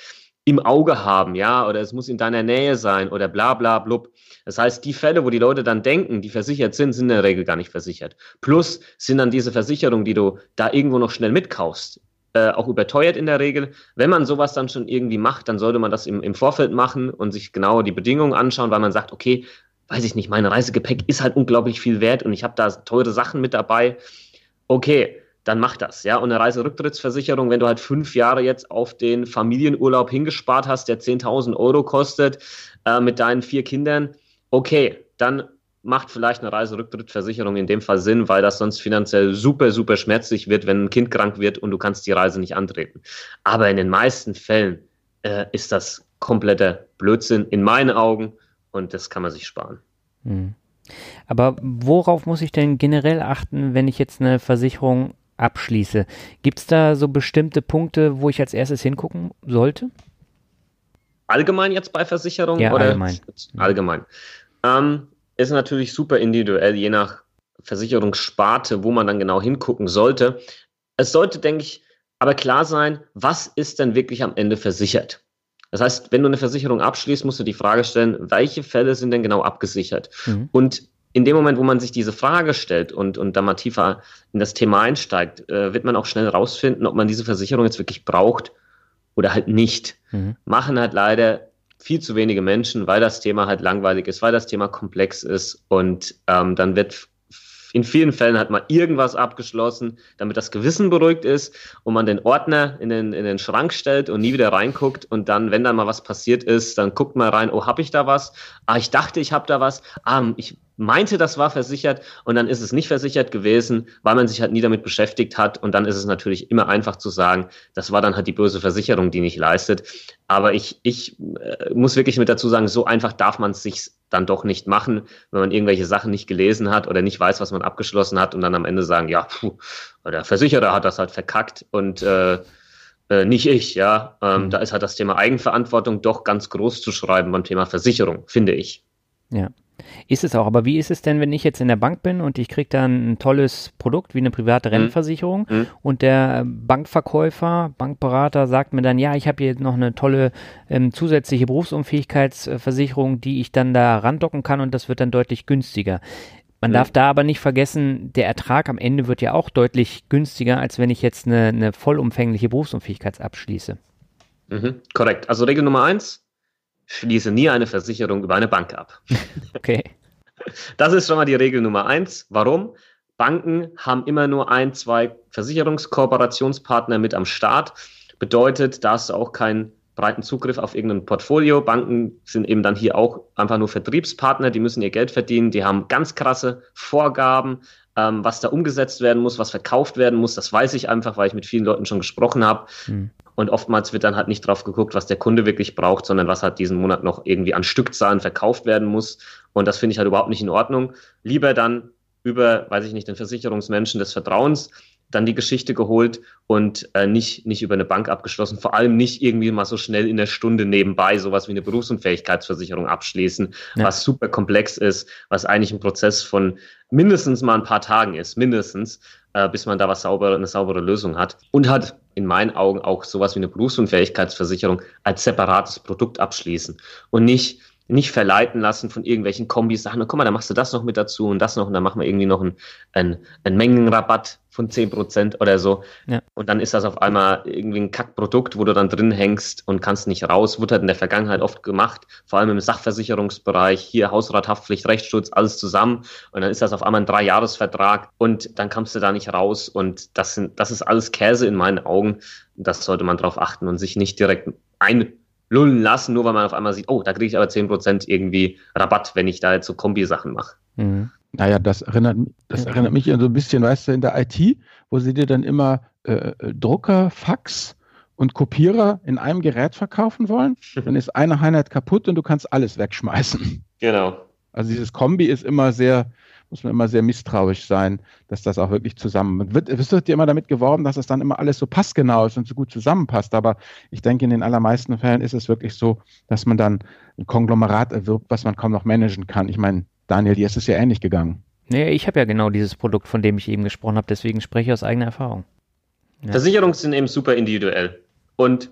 im Auge haben, ja, oder es muss in deiner Nähe sein oder bla bla blub. Das heißt, die Fälle, wo die Leute dann denken, die versichert sind, sind in der Regel gar nicht versichert. Plus sind dann diese Versicherungen, die du da irgendwo noch schnell mitkaufst, äh, auch überteuert in der Regel. Wenn man sowas dann schon irgendwie macht, dann sollte man das im, im Vorfeld machen und sich genau die Bedingungen anschauen, weil man sagt, okay, weiß ich nicht, mein Reisegepäck ist halt unglaublich viel wert und ich habe da teure Sachen mit dabei. Okay, dann mach das, ja. Und eine Reiserücktrittsversicherung, wenn du halt fünf Jahre jetzt auf den Familienurlaub hingespart hast, der 10.000 Euro kostet, äh, mit deinen vier Kindern, okay, dann macht vielleicht eine Reiserücktrittsversicherung in dem Fall Sinn, weil das sonst finanziell super, super schmerzlich wird, wenn ein Kind krank wird und du kannst die Reise nicht antreten. Aber in den meisten Fällen äh, ist das kompletter Blödsinn in meinen Augen und das kann man sich sparen. Hm. Aber worauf muss ich denn generell achten, wenn ich jetzt eine Versicherung abschließe? Gibt es da so bestimmte Punkte, wo ich als erstes hingucken sollte? Allgemein jetzt bei Versicherungen? Ja, oder allgemein. Allgemein. Ähm, ist natürlich super individuell, je nach Versicherungssparte, wo man dann genau hingucken sollte. Es sollte, denke ich, aber klar sein, was ist denn wirklich am Ende versichert? Das heißt, wenn du eine Versicherung abschließt, musst du die Frage stellen, welche Fälle sind denn genau abgesichert? Mhm. Und in dem Moment, wo man sich diese Frage stellt und, und da mal tiefer in das Thema einsteigt, äh, wird man auch schnell rausfinden, ob man diese Versicherung jetzt wirklich braucht oder halt nicht. Mhm. Machen halt leider viel zu wenige Menschen, weil das Thema halt langweilig ist, weil das Thema komplex ist und ähm, dann wird in vielen Fällen hat man irgendwas abgeschlossen, damit das Gewissen beruhigt ist und man den Ordner in den, in den Schrank stellt und nie wieder reinguckt und dann, wenn dann mal was passiert ist, dann guckt man rein, oh, habe ich da was? Ah, ich dachte, ich habe da was. Ah, ich meinte, das war versichert und dann ist es nicht versichert gewesen, weil man sich halt nie damit beschäftigt hat und dann ist es natürlich immer einfach zu sagen, das war dann halt die böse Versicherung, die nicht leistet. Aber ich, ich äh, muss wirklich mit dazu sagen, so einfach darf man es sich dann doch nicht machen, wenn man irgendwelche Sachen nicht gelesen hat oder nicht weiß, was man abgeschlossen hat und dann am Ende sagen, ja, puh, der Versicherer hat das halt verkackt und äh, äh, nicht ich, ja. Ähm, mhm. Da ist halt das Thema Eigenverantwortung doch ganz groß zu schreiben beim Thema Versicherung, finde ich. Ja. Ist es auch, aber wie ist es denn, wenn ich jetzt in der Bank bin und ich kriege dann ein tolles Produkt wie eine private mhm. Rentenversicherung mhm. und der Bankverkäufer, Bankberater sagt mir dann, ja, ich habe hier noch eine tolle ähm, zusätzliche Berufsunfähigkeitsversicherung, die ich dann da randocken kann und das wird dann deutlich günstiger. Man mhm. darf da aber nicht vergessen, der Ertrag am Ende wird ja auch deutlich günstiger, als wenn ich jetzt eine, eine vollumfängliche Berufsunfähigkeit abschließe. Mhm, korrekt. Also Regel Nummer eins, schließe nie eine Versicherung über eine Bank ab. Okay. Das ist schon mal die Regel Nummer eins. Warum? Banken haben immer nur ein, zwei Versicherungskooperationspartner mit am Start. Bedeutet, da hast du auch keinen breiten Zugriff auf irgendein Portfolio. Banken sind eben dann hier auch einfach nur Vertriebspartner, die müssen ihr Geld verdienen, die haben ganz krasse Vorgaben, ähm, was da umgesetzt werden muss, was verkauft werden muss. Das weiß ich einfach, weil ich mit vielen Leuten schon gesprochen habe. Mhm. Und oftmals wird dann halt nicht drauf geguckt, was der Kunde wirklich braucht, sondern was halt diesen Monat noch irgendwie an Stückzahlen verkauft werden muss. Und das finde ich halt überhaupt nicht in Ordnung. Lieber dann über, weiß ich nicht, den Versicherungsmenschen des Vertrauens dann die Geschichte geholt und äh, nicht, nicht über eine Bank abgeschlossen. Vor allem nicht irgendwie mal so schnell in der Stunde nebenbei sowas wie eine Berufsunfähigkeitsversicherung abschließen, ja. was super komplex ist, was eigentlich ein Prozess von mindestens mal ein paar Tagen ist, mindestens, äh, bis man da was saubere, eine saubere Lösung hat. Und hat in meinen Augen auch sowas wie eine Berufsunfähigkeitsversicherung als separates Produkt abschließen und nicht nicht verleiten lassen von irgendwelchen Kombis, sagen, guck mal, da machst du das noch mit dazu und das noch und dann machen wir irgendwie noch einen, einen, einen Mengenrabatt von 10% oder so. Ja. Und dann ist das auf einmal irgendwie ein Kackprodukt, wo du dann drin hängst und kannst nicht raus. Wurde halt in der Vergangenheit oft gemacht, vor allem im Sachversicherungsbereich, hier Hausrathaftpflicht, Rechtsschutz, alles zusammen. Und dann ist das auf einmal ein Dreijahresvertrag und dann kommst du da nicht raus. Und das, sind, das ist alles Käse in meinen Augen. Das sollte man darauf achten und sich nicht direkt ein lullen lassen, nur weil man auf einmal sieht, oh, da kriege ich aber 10% irgendwie Rabatt, wenn ich da jetzt so Kombi-Sachen mache. Mhm. Naja, das erinnert, das erinnert mich so ein bisschen, weißt du, in der IT, wo sie dir dann immer äh, äh, Drucker, Fax und Kopierer in einem Gerät verkaufen wollen. Dann ist eine Einheit kaputt und du kannst alles wegschmeißen. Genau. Also dieses Kombi ist immer sehr, muss man immer sehr misstrauisch sein, dass das auch wirklich zusammen wird. Es wird dir immer damit geworben, dass es dann immer alles so passgenau ist und so gut zusammenpasst. Aber ich denke, in den allermeisten Fällen ist es wirklich so, dass man dann ein Konglomerat erwirbt, was man kaum noch managen kann. Ich meine, Daniel, dir ist es ja ähnlich gegangen. Nee, ich habe ja genau dieses Produkt, von dem ich eben gesprochen habe. Deswegen spreche ich aus eigener Erfahrung. Ja. Versicherungen sind eben super individuell. Und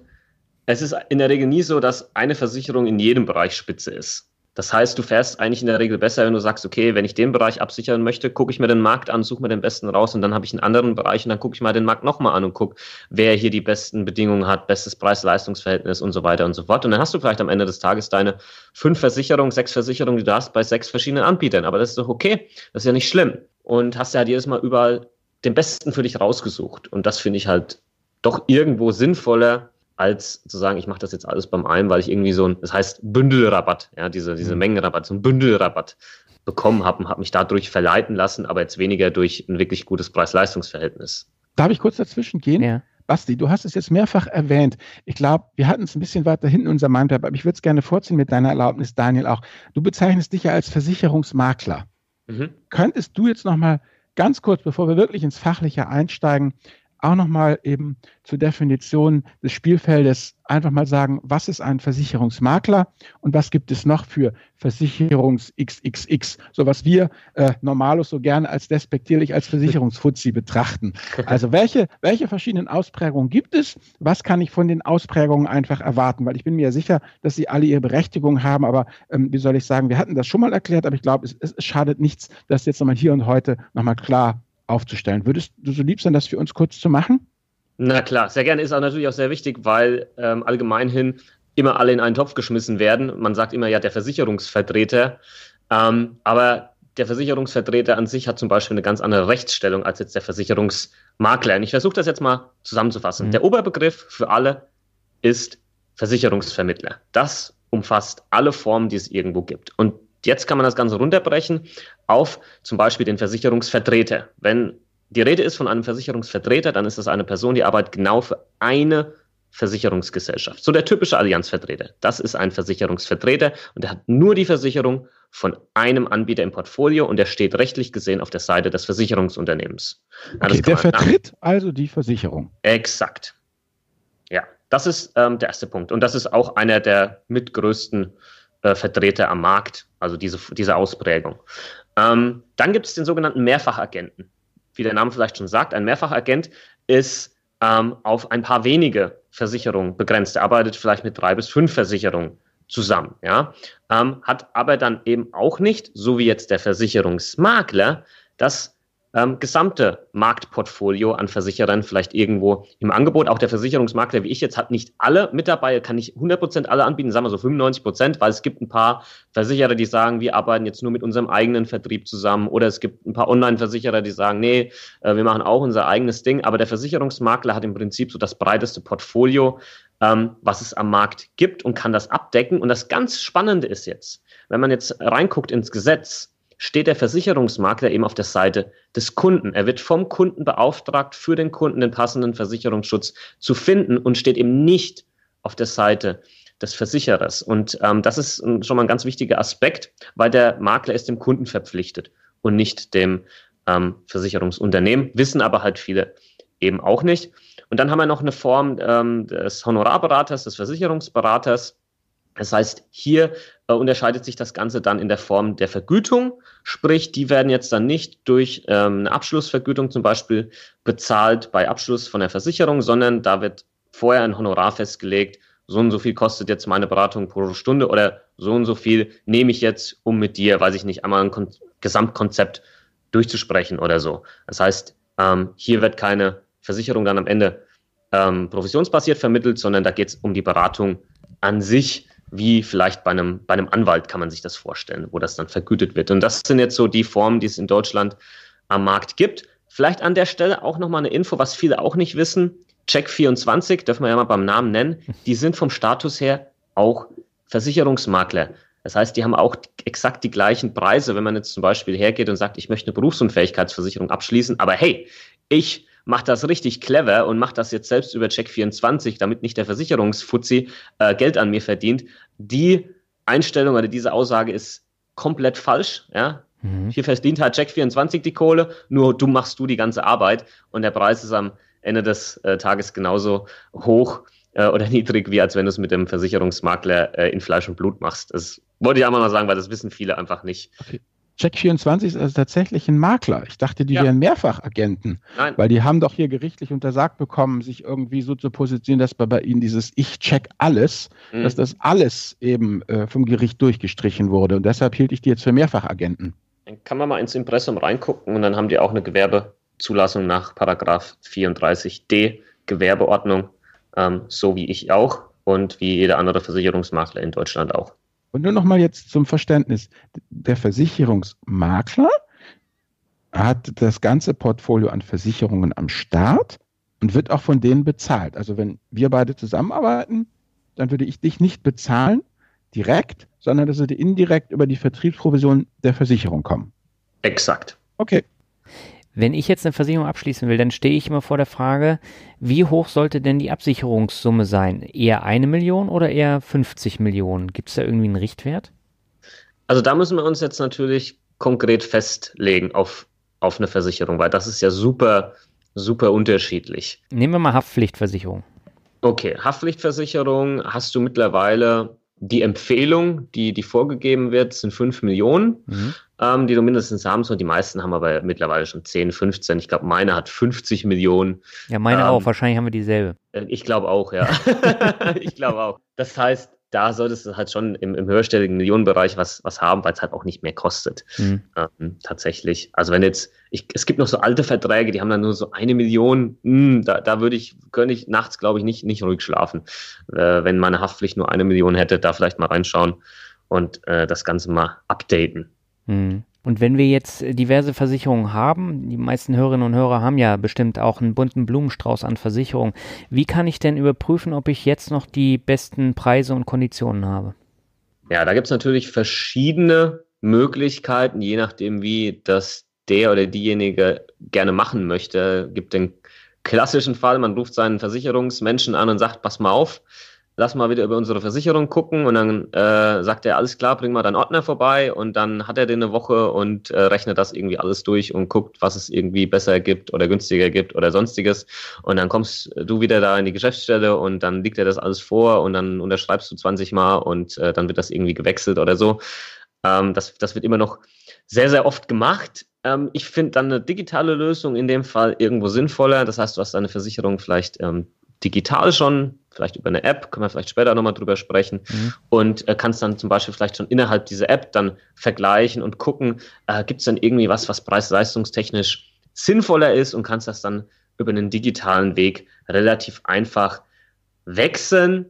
es ist in der Regel nie so, dass eine Versicherung in jedem Bereich spitze ist. Das heißt, du fährst eigentlich in der Regel besser, wenn du sagst, okay, wenn ich den Bereich absichern möchte, gucke ich mir den Markt an, suche mir den besten raus und dann habe ich einen anderen Bereich und dann gucke ich mal den Markt nochmal an und gucke, wer hier die besten Bedingungen hat, bestes Preis-Leistungs-Verhältnis und so weiter und so fort. Und dann hast du vielleicht am Ende des Tages deine fünf Versicherungen, sechs Versicherungen, die du hast bei sechs verschiedenen Anbietern. Aber das ist doch okay, das ist ja nicht schlimm. Und hast ja halt jedes Mal überall den Besten für dich rausgesucht. Und das finde ich halt doch irgendwo sinnvoller, als zu sagen, ich mache das jetzt alles beim einen, weil ich irgendwie so ein, das heißt Bündelrabatt, ja, diese, diese mhm. Mengenrabatt, so ein Bündelrabatt bekommen habe und habe mich dadurch verleiten lassen, aber jetzt weniger durch ein wirklich gutes Preis-Leistungs-Verhältnis. Darf ich kurz dazwischen gehen? Ja. Basti, du hast es jetzt mehrfach erwähnt. Ich glaube, wir hatten es ein bisschen weiter hinten in unserem Mindmap, aber ich würde es gerne vorziehen mit deiner Erlaubnis, Daniel, auch. Du bezeichnest dich ja als Versicherungsmakler. Mhm. Könntest du jetzt nochmal ganz kurz, bevor wir wirklich ins Fachliche einsteigen, auch nochmal eben zur Definition des Spielfeldes einfach mal sagen, was ist ein Versicherungsmakler und was gibt es noch für Versicherungs XXX, so was wir äh, normalos so gerne als despektierlich als Versicherungsfuzzi betrachten. Also welche, welche verschiedenen Ausprägungen gibt es? Was kann ich von den Ausprägungen einfach erwarten? Weil ich bin mir ja sicher, dass sie alle ihre Berechtigung haben, aber ähm, wie soll ich sagen, wir hatten das schon mal erklärt, aber ich glaube, es, es schadet nichts, das jetzt nochmal hier und heute nochmal klar aufzustellen. Würdest du so lieb sein, das für uns kurz zu machen? Na klar, sehr gerne ist auch natürlich auch sehr wichtig, weil ähm, allgemein hin immer alle in einen Topf geschmissen werden. Man sagt immer ja der Versicherungsvertreter, ähm, aber der Versicherungsvertreter an sich hat zum Beispiel eine ganz andere Rechtsstellung als jetzt der Versicherungsmakler. Und ich versuche das jetzt mal zusammenzufassen. Mhm. Der Oberbegriff für alle ist Versicherungsvermittler. Das umfasst alle Formen, die es irgendwo gibt. Und jetzt kann man das Ganze runterbrechen auf zum Beispiel den Versicherungsvertreter. Wenn die Rede ist von einem Versicherungsvertreter, dann ist das eine Person, die arbeitet genau für eine Versicherungsgesellschaft. So der typische Allianzvertreter. Das ist ein Versicherungsvertreter und der hat nur die Versicherung von einem Anbieter im Portfolio und der steht rechtlich gesehen auf der Seite des Versicherungsunternehmens. Okay, der vertritt nach. also die Versicherung. Exakt. Ja, das ist ähm, der erste Punkt. Und das ist auch einer der mitgrößten äh, Vertreter am Markt, also diese, diese Ausprägung. Ähm, dann gibt es den sogenannten Mehrfachagenten. Wie der Name vielleicht schon sagt, ein Mehrfachagent ist ähm, auf ein paar wenige Versicherungen begrenzt. Er arbeitet vielleicht mit drei bis fünf Versicherungen zusammen, ja, ähm, hat aber dann eben auch nicht, so wie jetzt der Versicherungsmakler, das ähm, gesamte Marktportfolio an Versicherern vielleicht irgendwo im Angebot. Auch der Versicherungsmakler, wie ich jetzt, hat nicht alle mit dabei, kann nicht 100% alle anbieten, sagen wir so 95%, weil es gibt ein paar Versicherer, die sagen, wir arbeiten jetzt nur mit unserem eigenen Vertrieb zusammen oder es gibt ein paar Online-Versicherer, die sagen, nee, äh, wir machen auch unser eigenes Ding, aber der Versicherungsmakler hat im Prinzip so das breiteste Portfolio, ähm, was es am Markt gibt und kann das abdecken. Und das ganz Spannende ist jetzt, wenn man jetzt reinguckt ins Gesetz, steht der Versicherungsmakler eben auf der Seite des Kunden. Er wird vom Kunden beauftragt, für den Kunden den passenden Versicherungsschutz zu finden und steht eben nicht auf der Seite des Versicherers. Und ähm, das ist schon mal ein ganz wichtiger Aspekt, weil der Makler ist dem Kunden verpflichtet und nicht dem ähm, Versicherungsunternehmen, wissen aber halt viele eben auch nicht. Und dann haben wir noch eine Form ähm, des Honorarberaters, des Versicherungsberaters. Das heißt, hier unterscheidet sich das Ganze dann in der Form der Vergütung, sprich, die werden jetzt dann nicht durch ähm, eine Abschlussvergütung zum Beispiel bezahlt bei Abschluss von der Versicherung, sondern da wird vorher ein Honorar festgelegt, so und so viel kostet jetzt meine Beratung pro Stunde oder so und so viel nehme ich jetzt, um mit dir, weiß ich nicht, einmal ein Kon Gesamtkonzept durchzusprechen oder so. Das heißt, ähm, hier wird keine Versicherung dann am Ende ähm, provisionsbasiert vermittelt, sondern da geht es um die Beratung an sich wie vielleicht bei einem, bei einem Anwalt kann man sich das vorstellen, wo das dann vergütet wird. Und das sind jetzt so die Formen, die es in Deutschland am Markt gibt. Vielleicht an der Stelle auch nochmal eine Info, was viele auch nicht wissen. Check24, dürfen wir ja mal beim Namen nennen, die sind vom Status her auch Versicherungsmakler. Das heißt, die haben auch exakt die gleichen Preise, wenn man jetzt zum Beispiel hergeht und sagt, ich möchte eine Berufsunfähigkeitsversicherung abschließen, aber hey, ich macht das richtig clever und macht das jetzt selbst über Check24, damit nicht der Versicherungsfuzzi äh, Geld an mir verdient. Die Einstellung oder diese Aussage ist komplett falsch. Ja? Mhm. Hier verdient halt Check24 die Kohle, nur du machst du die ganze Arbeit und der Preis ist am Ende des äh, Tages genauso hoch äh, oder niedrig, wie als wenn du es mit dem Versicherungsmakler äh, in Fleisch und Blut machst. Das wollte ich einmal mal sagen, weil das wissen viele einfach nicht. Okay. Check24 ist also tatsächlich ein Makler. Ich dachte, die ja. wären Mehrfachagenten. Nein. Weil die haben doch hier gerichtlich untersagt bekommen, sich irgendwie so zu positionieren, dass bei, bei ihnen dieses Ich check alles, mhm. dass das alles eben äh, vom Gericht durchgestrichen wurde. Und deshalb hielt ich die jetzt für Mehrfachagenten. Dann kann man mal ins Impressum reingucken und dann haben die auch eine Gewerbezulassung nach Paragraph 34d Gewerbeordnung, ähm, so wie ich auch und wie jeder andere Versicherungsmakler in Deutschland auch. Und nur noch mal jetzt zum Verständnis. Der Versicherungsmakler hat das ganze Portfolio an Versicherungen am Start und wird auch von denen bezahlt. Also wenn wir beide zusammenarbeiten, dann würde ich dich nicht bezahlen direkt, sondern das würde indirekt über die Vertriebsprovision der Versicherung kommen. Exakt. Okay. Wenn ich jetzt eine Versicherung abschließen will, dann stehe ich immer vor der Frage, wie hoch sollte denn die Absicherungssumme sein? Eher eine Million oder eher 50 Millionen? Gibt es da irgendwie einen Richtwert? Also da müssen wir uns jetzt natürlich konkret festlegen auf, auf eine Versicherung, weil das ist ja super super unterschiedlich. Nehmen wir mal Haftpflichtversicherung. Okay, Haftpflichtversicherung hast du mittlerweile die Empfehlung, die, die vorgegeben wird, sind 5 Millionen, mhm. Ähm, die du mindestens haben sollst. Die meisten haben aber mittlerweile schon 10, 15. Ich glaube, meine hat 50 Millionen. Ja, meine ähm, auch. Wahrscheinlich haben wir dieselbe. Äh, ich glaube auch, ja. ich glaube auch. Das heißt, da solltest du halt schon im, im höherstelligen Millionenbereich was, was haben, weil es halt auch nicht mehr kostet. Mhm. Ähm, tatsächlich. Also wenn jetzt, ich, es gibt noch so alte Verträge, die haben dann nur so eine Million, mh, hm, da, da würde ich, könnte ich nachts, glaube ich, nicht, nicht ruhig schlafen. Äh, wenn meine Haftpflicht nur eine Million hätte, da vielleicht mal reinschauen und äh, das Ganze mal updaten. Mhm. Und wenn wir jetzt diverse Versicherungen haben, die meisten Hörerinnen und Hörer haben ja bestimmt auch einen bunten Blumenstrauß an Versicherungen, wie kann ich denn überprüfen, ob ich jetzt noch die besten Preise und Konditionen habe? Ja, da gibt es natürlich verschiedene Möglichkeiten, je nachdem, wie das der oder diejenige gerne machen möchte. Es gibt den klassischen Fall, man ruft seinen Versicherungsmenschen an und sagt, pass mal auf, lass mal wieder über unsere Versicherung gucken und dann äh, sagt er, alles klar, bring mal deinen Ordner vorbei und dann hat er den eine Woche und äh, rechnet das irgendwie alles durch und guckt, was es irgendwie besser gibt oder günstiger gibt oder sonstiges und dann kommst du wieder da in die Geschäftsstelle und dann liegt er das alles vor und dann unterschreibst du 20 Mal und äh, dann wird das irgendwie gewechselt oder so. Ähm, das, das wird immer noch sehr, sehr oft gemacht. Ähm, ich finde dann eine digitale Lösung in dem Fall irgendwo sinnvoller. Das heißt, du hast deine Versicherung vielleicht ähm, digital schon, vielleicht über eine App, können wir vielleicht später nochmal drüber sprechen, mhm. und äh, kannst dann zum Beispiel vielleicht schon innerhalb dieser App dann vergleichen und gucken, äh, gibt es dann irgendwie was, was preis-leistungstechnisch sinnvoller ist und kannst das dann über einen digitalen Weg relativ einfach wechseln,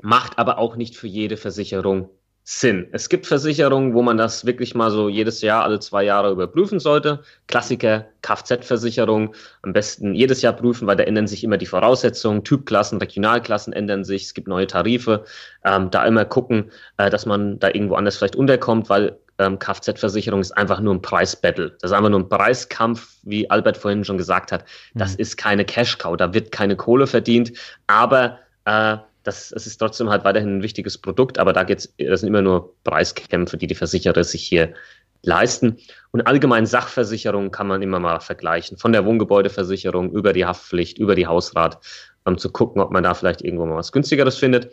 macht aber auch nicht für jede Versicherung Sinn. Es gibt Versicherungen, wo man das wirklich mal so jedes Jahr, alle zwei Jahre überprüfen sollte. Klassiker, Kfz-Versicherung, am besten jedes Jahr prüfen, weil da ändern sich immer die Voraussetzungen. Typklassen, Regionalklassen ändern sich, es gibt neue Tarife. Ähm, da immer gucken, äh, dass man da irgendwo anders vielleicht unterkommt, weil ähm, Kfz-Versicherung ist einfach nur ein Preisbattle. Das ist einfach nur ein Preiskampf, wie Albert vorhin schon gesagt hat. Das mhm. ist keine Cash-Cow, da wird keine Kohle verdient, aber äh, das, das ist trotzdem halt weiterhin ein wichtiges Produkt, aber da geht's, das sind immer nur Preiskämpfe, die die Versicherer sich hier leisten. Und allgemein Sachversicherungen kann man immer mal vergleichen. Von der Wohngebäudeversicherung über die Haftpflicht, über die Hausrat, um zu gucken, ob man da vielleicht irgendwo mal was günstigeres findet.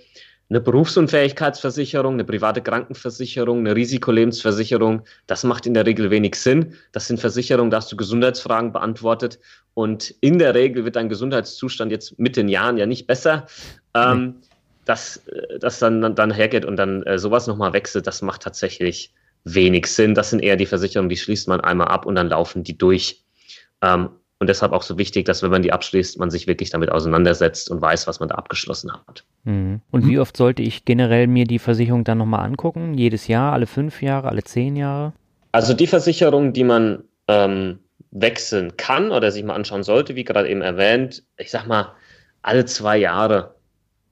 Eine Berufsunfähigkeitsversicherung, eine private Krankenversicherung, eine Risikolebensversicherung, das macht in der Regel wenig Sinn. Das sind Versicherungen, da hast du Gesundheitsfragen beantwortet. Und in der Regel wird dein Gesundheitszustand jetzt mit den Jahren ja nicht besser ähm, dass das dann, dann hergeht und dann äh, sowas nochmal wechselt, das macht tatsächlich wenig Sinn. Das sind eher die Versicherungen, die schließt man einmal ab und dann laufen die durch. Ähm, und deshalb auch so wichtig, dass wenn man die abschließt, man sich wirklich damit auseinandersetzt und weiß, was man da abgeschlossen hat. Mhm. Und wie oft sollte ich generell mir die Versicherung dann nochmal angucken? Jedes Jahr, alle fünf Jahre, alle zehn Jahre? Also die Versicherung, die man ähm, wechseln kann oder sich mal anschauen sollte, wie gerade eben erwähnt, ich sag mal, alle zwei Jahre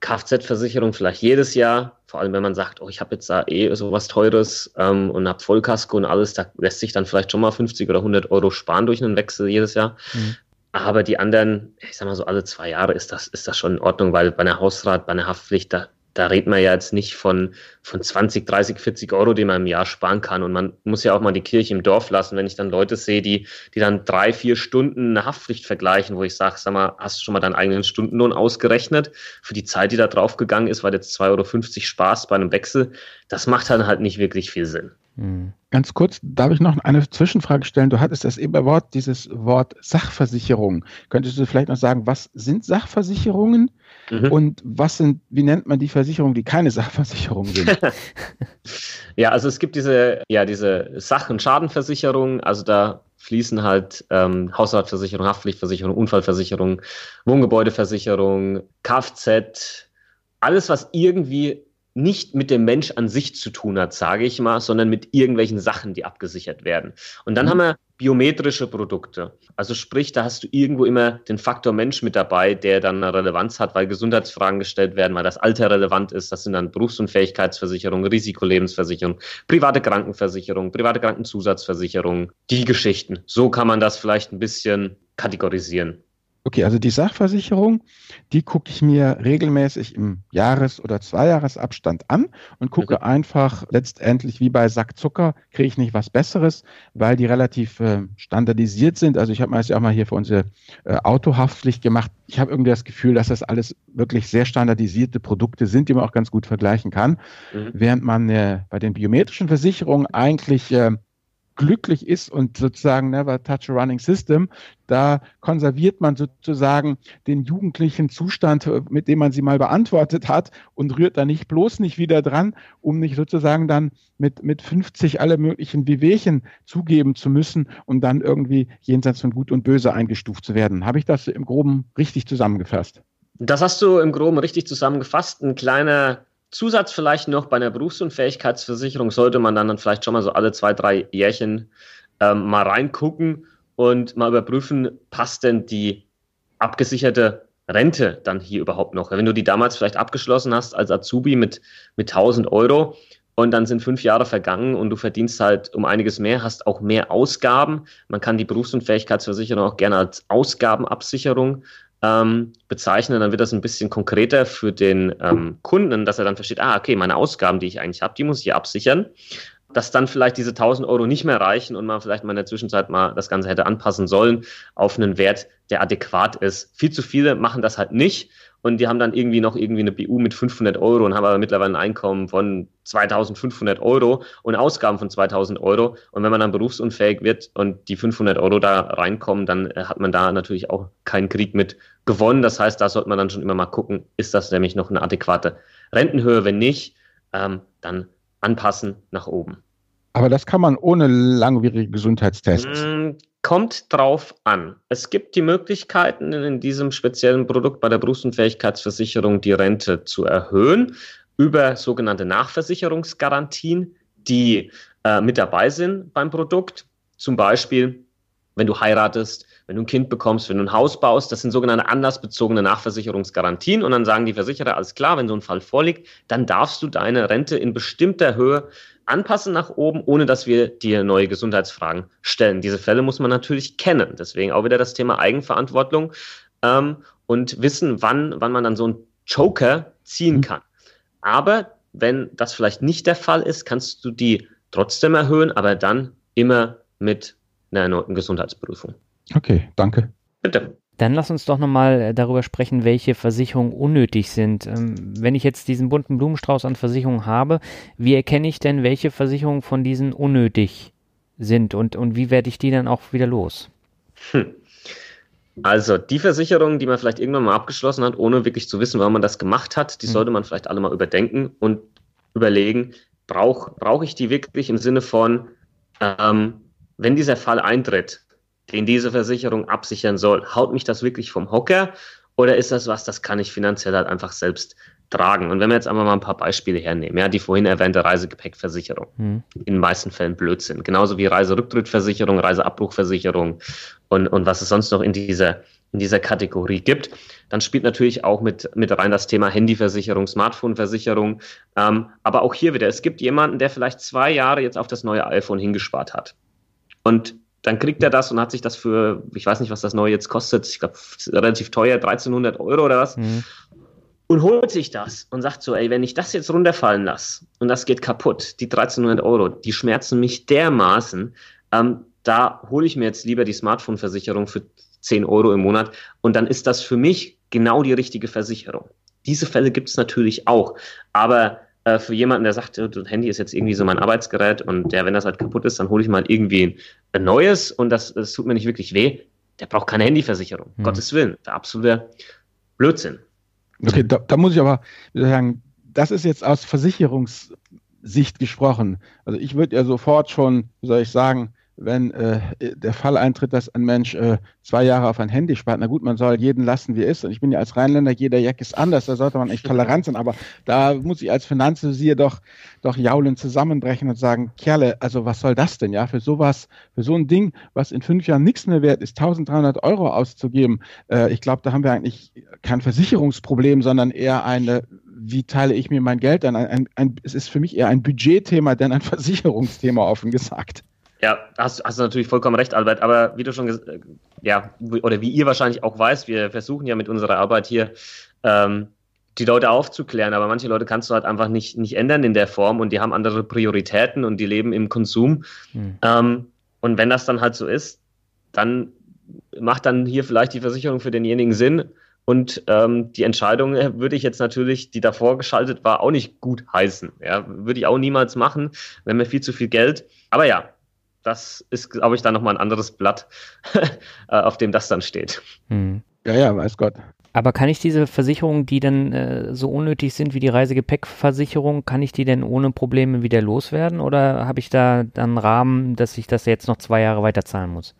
Kfz-Versicherung vielleicht jedes Jahr, vor allem wenn man sagt, oh, ich habe jetzt da eh so was Teures ähm, und habe Vollkasko und alles, da lässt sich dann vielleicht schon mal 50 oder 100 Euro sparen durch einen Wechsel jedes Jahr. Mhm. Aber die anderen, ich sag mal so alle zwei Jahre ist das, ist das schon in Ordnung, weil bei einer Hausrat, bei einer Haftpflicht, da, da redet man ja jetzt nicht von, von 20, 30, 40 Euro, die man im Jahr sparen kann. Und man muss ja auch mal die Kirche im Dorf lassen, wenn ich dann Leute sehe, die, die dann drei, vier Stunden eine Haftpflicht vergleichen, wo ich sage, sag mal, hast du schon mal deinen eigenen Stundenlohn ausgerechnet für die Zeit, die da draufgegangen ist, weil jetzt 2,50 Euro Spaß bei einem Wechsel, das macht dann halt nicht wirklich viel Sinn. Hm. Ganz kurz, darf ich noch eine Zwischenfrage stellen? Du hattest das eben Wort, dieses Wort Sachversicherung. Könntest du vielleicht noch sagen, was sind Sachversicherungen mhm. und was sind, wie nennt man die Versicherungen, die keine Sachversicherungen sind? ja, also es gibt diese, ja, diese Sach- und Schadenversicherung, also da fließen halt ähm, Hausratversicherung, Haftpflichtversicherung, Unfallversicherung, Wohngebäudeversicherung, Kfz, alles, was irgendwie nicht mit dem Mensch an sich zu tun hat, sage ich mal, sondern mit irgendwelchen Sachen, die abgesichert werden. Und dann mhm. haben wir biometrische Produkte. Also sprich, da hast du irgendwo immer den Faktor Mensch mit dabei, der dann eine Relevanz hat, weil Gesundheitsfragen gestellt werden, weil das Alter relevant ist. Das sind dann Berufsunfähigkeitsversicherung, Risikolebensversicherung, private Krankenversicherung, private Krankenzusatzversicherung, die Geschichten. So kann man das vielleicht ein bisschen kategorisieren. Okay, also die Sachversicherung, die gucke ich mir regelmäßig im Jahres- oder Zweijahresabstand an und gucke mhm. einfach letztendlich wie bei Sack Zucker, kriege ich nicht was Besseres, weil die relativ äh, standardisiert sind. Also ich habe meist ja auch mal hier für unsere äh, Autohaftpflicht gemacht. Ich habe irgendwie das Gefühl, dass das alles wirklich sehr standardisierte Produkte sind, die man auch ganz gut vergleichen kann. Mhm. Während man äh, bei den biometrischen Versicherungen eigentlich äh, glücklich ist und sozusagen never touch a running system, da konserviert man sozusagen den jugendlichen Zustand, mit dem man sie mal beantwortet hat und rührt da nicht bloß nicht wieder dran, um nicht sozusagen dann mit, mit 50 alle möglichen Wehwehchen zugeben zu müssen und dann irgendwie jenseits von Gut und Böse eingestuft zu werden. Habe ich das im Groben richtig zusammengefasst? Das hast du im Groben richtig zusammengefasst. Ein kleiner Zusatz vielleicht noch bei einer Berufsunfähigkeitsversicherung sollte man dann, vielleicht schon mal so alle zwei, drei Jährchen ähm, mal reingucken und mal überprüfen, passt denn die abgesicherte Rente dann hier überhaupt noch? Wenn du die damals vielleicht abgeschlossen hast als Azubi mit, mit 1000 Euro und dann sind fünf Jahre vergangen und du verdienst halt um einiges mehr, hast auch mehr Ausgaben. Man kann die Berufsunfähigkeitsversicherung auch gerne als Ausgabenabsicherung ähm, bezeichnen, dann wird das ein bisschen konkreter für den ähm, Kunden, dass er dann versteht, ah, okay, meine Ausgaben, die ich eigentlich habe, die muss ich absichern. Dass dann vielleicht diese 1000 Euro nicht mehr reichen und man vielleicht mal in der Zwischenzeit mal das Ganze hätte anpassen sollen auf einen Wert, der adäquat ist. Viel zu viele machen das halt nicht und die haben dann irgendwie noch irgendwie eine BU mit 500 Euro und haben aber mittlerweile ein Einkommen von 2500 Euro und Ausgaben von 2000 Euro. Und wenn man dann berufsunfähig wird und die 500 Euro da reinkommen, dann äh, hat man da natürlich auch keinen Krieg mit gewonnen. Das heißt, da sollte man dann schon immer mal gucken, ist das nämlich noch eine adäquate Rentenhöhe? Wenn nicht, ähm, dann anpassen nach oben. Aber das kann man ohne langwierige Gesundheitstests. Mm, Kommt drauf an. Es gibt die Möglichkeiten, in diesem speziellen Produkt bei der Berufsunfähigkeitsversicherung die Rente zu erhöhen über sogenannte Nachversicherungsgarantien, die äh, mit dabei sind beim Produkt. Zum Beispiel, wenn du heiratest, wenn du ein Kind bekommst, wenn du ein Haus baust, das sind sogenannte anlassbezogene Nachversicherungsgarantien. Und dann sagen die Versicherer, alles klar, wenn so ein Fall vorliegt, dann darfst du deine Rente in bestimmter Höhe anpassen nach oben, ohne dass wir dir neue Gesundheitsfragen stellen. Diese Fälle muss man natürlich kennen. Deswegen auch wieder das Thema Eigenverantwortung ähm, und wissen, wann, wann man dann so einen Joker ziehen mhm. kann. Aber wenn das vielleicht nicht der Fall ist, kannst du die trotzdem erhöhen, aber dann immer mit einer erneuten Gesundheitsprüfung. Okay, danke. Bitte. Dann lass uns doch nochmal äh, darüber sprechen, welche Versicherungen unnötig sind. Ähm, wenn ich jetzt diesen bunten Blumenstrauß an Versicherungen habe, wie erkenne ich denn, welche Versicherungen von diesen unnötig sind und, und wie werde ich die dann auch wieder los? Hm. Also die Versicherungen, die man vielleicht irgendwann mal abgeschlossen hat, ohne wirklich zu wissen, warum man das gemacht hat, die hm. sollte man vielleicht alle mal überdenken und überlegen, brauche brauch ich die wirklich im Sinne von, ähm, wenn dieser Fall eintritt, den diese Versicherung absichern soll. Haut mich das wirklich vom Hocker oder ist das was, das kann ich finanziell halt einfach selbst tragen? Und wenn wir jetzt einmal mal ein paar Beispiele hernehmen, ja, die vorhin erwähnte Reisegepäckversicherung, hm. in den meisten Fällen Blödsinn, genauso wie Reiserücktrittversicherung, Reiseabbruchversicherung und, und was es sonst noch in dieser in dieser Kategorie gibt. Dann spielt natürlich auch mit, mit rein das Thema Handyversicherung, Smartphoneversicherung. Ähm, aber auch hier wieder, es gibt jemanden, der vielleicht zwei Jahre jetzt auf das neue iPhone hingespart hat. Und dann kriegt er das und hat sich das für, ich weiß nicht, was das neue jetzt kostet, ich glaube, relativ teuer, 1300 Euro oder was. Mhm. Und holt sich das und sagt so, ey, wenn ich das jetzt runterfallen lasse und das geht kaputt, die 1300 Euro, die schmerzen mich dermaßen, ähm, da hole ich mir jetzt lieber die Smartphone-Versicherung für 10 Euro im Monat und dann ist das für mich genau die richtige Versicherung. Diese Fälle gibt es natürlich auch, aber äh, für jemanden, der sagt, das Handy ist jetzt irgendwie so mein Arbeitsgerät und der, wenn das halt kaputt ist, dann hole ich mal irgendwie ein neues und das, das tut mir nicht wirklich weh. Der braucht keine Handyversicherung. Mhm. Gottes Willen. Der absolute Blödsinn. Okay, da, da muss ich aber sagen, das ist jetzt aus Versicherungssicht gesprochen. Also ich würde ja sofort schon, wie soll ich sagen, wenn äh, der Fall eintritt, dass ein Mensch äh, zwei Jahre auf ein Handy spart. Na gut, man soll jeden lassen, wie er ist. Und ich bin ja als Rheinländer, jeder Jack ist anders, da sollte man echt tolerant sein. Aber da muss ich als Finanzvisier doch, doch jaulen zusammenbrechen und sagen, Kerle, also was soll das denn, ja? Für sowas, für so ein Ding, was in fünf Jahren nichts mehr wert ist, 1300 Euro auszugeben. Äh, ich glaube, da haben wir eigentlich kein Versicherungsproblem, sondern eher eine, wie teile ich mir mein Geld an? Ein, ein, ein, es ist für mich eher ein Budgetthema, denn ein Versicherungsthema, offen gesagt. Ja, hast, hast du natürlich vollkommen recht, Albert. Aber wie du schon gesagt ja, oder wie ihr wahrscheinlich auch weißt, wir versuchen ja mit unserer Arbeit hier ähm, die Leute aufzuklären, aber manche Leute kannst du halt einfach nicht, nicht ändern in der Form und die haben andere Prioritäten und die leben im Konsum. Mhm. Ähm, und wenn das dann halt so ist, dann macht dann hier vielleicht die Versicherung für denjenigen Sinn. Und ähm, die Entscheidung äh, würde ich jetzt natürlich, die davor geschaltet war, auch nicht gut heißen. Ja, würde ich auch niemals machen, wenn mir viel zu viel Geld. Aber ja, das ist, glaube ich, dann nochmal ein anderes Blatt, äh, auf dem das dann steht. Hm. Ja, ja, weiß Gott. Aber kann ich diese Versicherungen, die dann äh, so unnötig sind wie die Reisegepäckversicherung, kann ich die denn ohne Probleme wieder loswerden? Oder habe ich da dann einen Rahmen, dass ich das jetzt noch zwei Jahre weiter zahlen muss?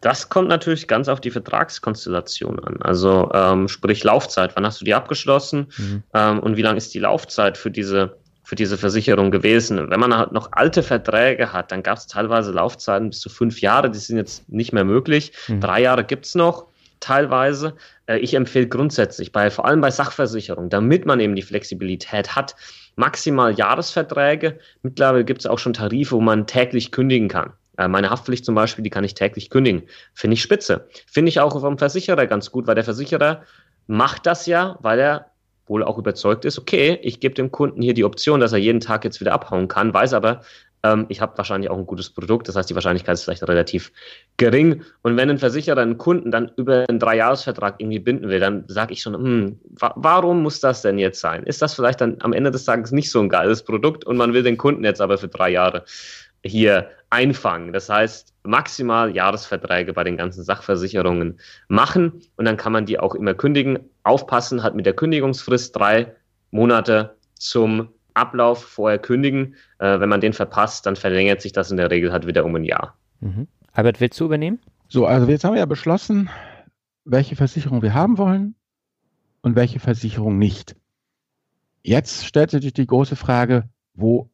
Das kommt natürlich ganz auf die Vertragskonstellation an. Also ähm, sprich Laufzeit. Wann hast du die abgeschlossen? Mhm. Ähm, und wie lang ist die Laufzeit für diese für diese Versicherung gewesen. Wenn man halt noch alte Verträge hat, dann gab es teilweise Laufzeiten bis zu fünf Jahre, die sind jetzt nicht mehr möglich. Mhm. Drei Jahre gibt es noch teilweise. Äh, ich empfehle grundsätzlich, bei, vor allem bei Sachversicherungen, damit man eben die Flexibilität hat, maximal Jahresverträge. Mittlerweile gibt es auch schon Tarife, wo man täglich kündigen kann. Äh, meine Haftpflicht zum Beispiel, die kann ich täglich kündigen. Finde ich spitze. Finde ich auch vom Versicherer ganz gut, weil der Versicherer macht das ja, weil er wohl auch überzeugt ist, okay, ich gebe dem Kunden hier die Option, dass er jeden Tag jetzt wieder abhauen kann, weiß aber, ähm, ich habe wahrscheinlich auch ein gutes Produkt, das heißt, die Wahrscheinlichkeit ist vielleicht relativ gering. Und wenn ein Versicherer einen Kunden dann über einen Dreijahresvertrag irgendwie binden will, dann sage ich schon, hm, wa warum muss das denn jetzt sein? Ist das vielleicht dann am Ende des Tages nicht so ein geiles Produkt und man will den Kunden jetzt aber für drei Jahre hier einfangen. Das heißt, maximal Jahresverträge bei den ganzen Sachversicherungen machen und dann kann man die auch immer kündigen. Aufpassen hat mit der Kündigungsfrist drei Monate zum Ablauf vorher kündigen. Äh, wenn man den verpasst, dann verlängert sich das in der Regel halt wieder um ein Jahr. Mhm. Albert, willst du übernehmen? So, also jetzt haben wir ja beschlossen, welche Versicherung wir haben wollen und welche Versicherung nicht. Jetzt stellt sich die große Frage, wo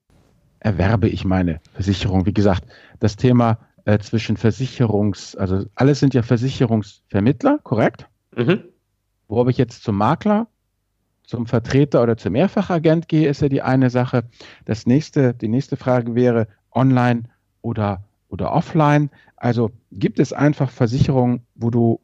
erwerbe ich meine Versicherung? Wie gesagt, das Thema äh, zwischen Versicherungs, also alles sind ja Versicherungsvermittler, korrekt? Mhm. Wo ich jetzt zum Makler, zum Vertreter oder zum Mehrfachagent gehe, ist ja die eine Sache. Das nächste, die nächste Frage wäre online oder, oder offline. Also gibt es einfach Versicherungen, wo du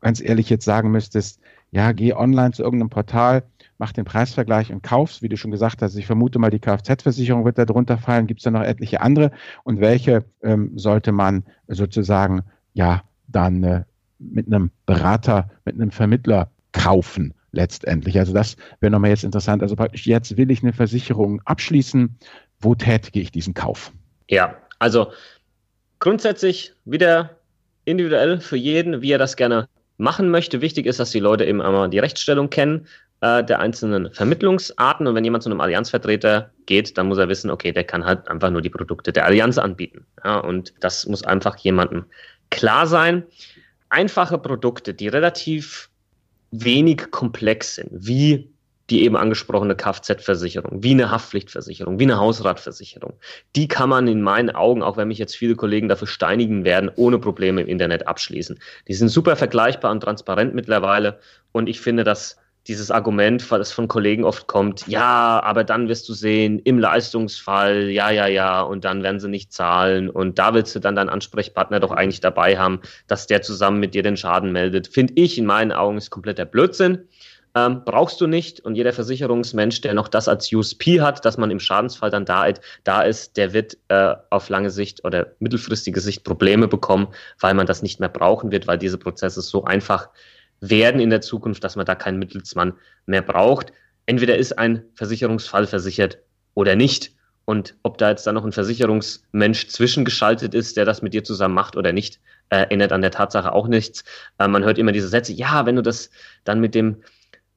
ganz ehrlich jetzt sagen müsstest, ja, geh online zu irgendeinem Portal, mach den Preisvergleich und kaufst, wie du schon gesagt hast. Ich vermute mal, die Kfz-Versicherung wird da drunter fallen. Gibt es da noch etliche andere? Und welche ähm, sollte man sozusagen ja dann äh, mit einem Berater, mit einem Vermittler kaufen? letztendlich. Also das wäre nochmal jetzt interessant. Also praktisch jetzt will ich eine Versicherung abschließen. Wo tätige ich diesen Kauf? Ja, also grundsätzlich wieder individuell für jeden, wie er das gerne machen möchte. Wichtig ist, dass die Leute eben einmal die Rechtsstellung kennen äh, der einzelnen Vermittlungsarten. Und wenn jemand zu einem Allianzvertreter geht, dann muss er wissen, okay, der kann halt einfach nur die Produkte der Allianz anbieten. Ja, und das muss einfach jemandem klar sein. Einfache Produkte, die relativ wenig komplex sind, wie die eben angesprochene Kfz-Versicherung, wie eine Haftpflichtversicherung, wie eine Hausratversicherung. Die kann man in meinen Augen, auch wenn mich jetzt viele Kollegen dafür steinigen werden, ohne Probleme im Internet abschließen. Die sind super vergleichbar und transparent mittlerweile und ich finde, dass dieses Argument, das von Kollegen oft kommt, ja, aber dann wirst du sehen, im Leistungsfall, ja, ja, ja, und dann werden sie nicht zahlen und da willst du dann deinen Ansprechpartner doch eigentlich dabei haben, dass der zusammen mit dir den Schaden meldet. Finde ich in meinen Augen ist kompletter Blödsinn. Ähm, brauchst du nicht. Und jeder Versicherungsmensch, der noch das als USP hat, dass man im Schadensfall dann da, da ist, der wird äh, auf lange Sicht oder mittelfristige Sicht Probleme bekommen, weil man das nicht mehr brauchen wird, weil diese Prozesse so einfach werden in der Zukunft, dass man da keinen Mittelsmann mehr braucht. Entweder ist ein Versicherungsfall versichert oder nicht. Und ob da jetzt dann noch ein Versicherungsmensch zwischengeschaltet ist, der das mit dir zusammen macht oder nicht, äh, ändert an der Tatsache auch nichts. Äh, man hört immer diese Sätze, ja, wenn du das dann mit dem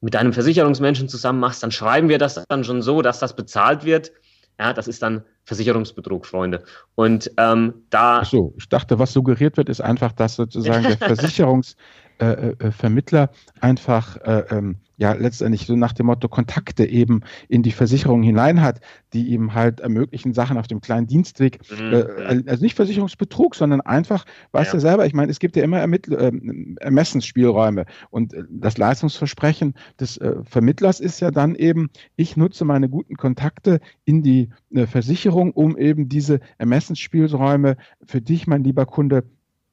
mit einem Versicherungsmenschen zusammen machst, dann schreiben wir das dann schon so, dass das bezahlt wird. Ja, das ist dann Versicherungsbetrug, Freunde. Und ähm, da. Ach so, ich dachte, was suggeriert wird, ist einfach, dass sozusagen der Versicherungsmensch äh, äh, Vermittler einfach äh, ähm, ja letztendlich so nach dem Motto Kontakte eben in die Versicherung hinein hat, die ihm halt ermöglichen, Sachen auf dem kleinen Dienstweg, mhm. äh, also nicht Versicherungsbetrug, sondern einfach, weißt ja. du selber, ich meine, es gibt ja immer Ermittl äh, Ermessensspielräume und äh, das Leistungsversprechen des äh, Vermittlers ist ja dann eben, ich nutze meine guten Kontakte in die äh, Versicherung, um eben diese Ermessensspielräume für dich, mein lieber Kunde,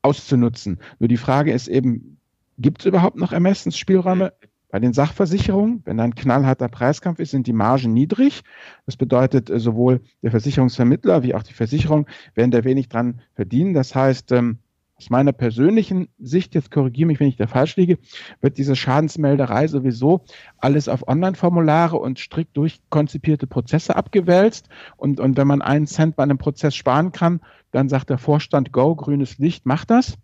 auszunutzen. Nur die Frage ist eben, gibt es überhaupt noch Ermessensspielräume? Bei den Sachversicherungen, wenn ein knallharter Preiskampf ist, sind die Margen niedrig. Das bedeutet, äh, sowohl der Versicherungsvermittler wie auch die Versicherung werden da wenig dran verdienen. Das heißt, ähm, aus meiner persönlichen Sicht, jetzt korrigiere mich, wenn ich da falsch liege, wird diese Schadensmelderei sowieso alles auf Online-Formulare und strikt durchkonzipierte Prozesse abgewälzt. Und, und wenn man einen Cent bei einem Prozess sparen kann, dann sagt der Vorstand, go, grünes Licht, mach das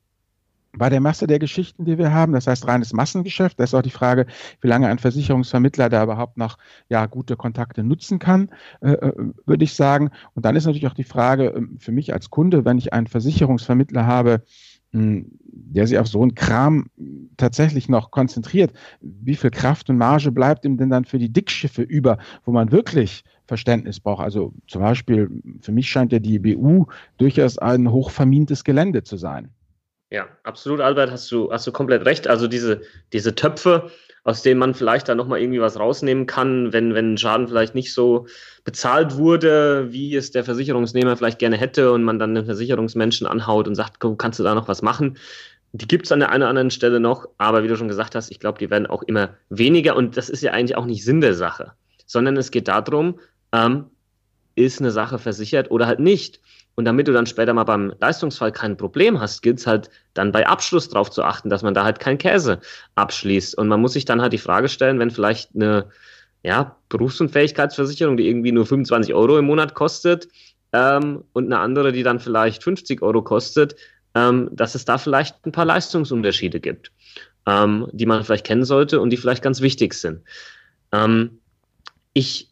bei der Masse der Geschichten, die wir haben, das heißt reines Massengeschäft, da ist auch die Frage, wie lange ein Versicherungsvermittler da überhaupt noch ja, gute Kontakte nutzen kann, äh, äh würde ich sagen. Und dann ist natürlich auch die Frage ähm, für mich als Kunde, wenn ich einen Versicherungsvermittler habe, hm, der sich auf so einen Kram tatsächlich noch konzentriert, wie viel Kraft und Marge bleibt ihm denn dann für die Dickschiffe über, wo man wirklich Verständnis braucht? Also zum Beispiel, für mich scheint ja die BU durchaus ein hochvermintes Gelände zu sein. Ja, absolut, Albert, hast du, hast du komplett recht. Also diese, diese Töpfe, aus denen man vielleicht da nochmal irgendwie was rausnehmen kann, wenn, wenn Schaden vielleicht nicht so bezahlt wurde, wie es der Versicherungsnehmer vielleicht gerne hätte und man dann den Versicherungsmenschen anhaut und sagt, kannst du da noch was machen? Die gibt es an der einen oder anderen Stelle noch, aber wie du schon gesagt hast, ich glaube, die werden auch immer weniger und das ist ja eigentlich auch nicht Sinn der Sache, sondern es geht darum, ähm, ist eine Sache versichert oder halt nicht. Und damit du dann später mal beim Leistungsfall kein Problem hast, gilt es halt dann bei Abschluss darauf zu achten, dass man da halt kein Käse abschließt. Und man muss sich dann halt die Frage stellen, wenn vielleicht eine ja, Berufsunfähigkeitsversicherung, die irgendwie nur 25 Euro im Monat kostet, ähm, und eine andere, die dann vielleicht 50 Euro kostet, ähm, dass es da vielleicht ein paar Leistungsunterschiede gibt, ähm, die man vielleicht kennen sollte und die vielleicht ganz wichtig sind. Ähm, ich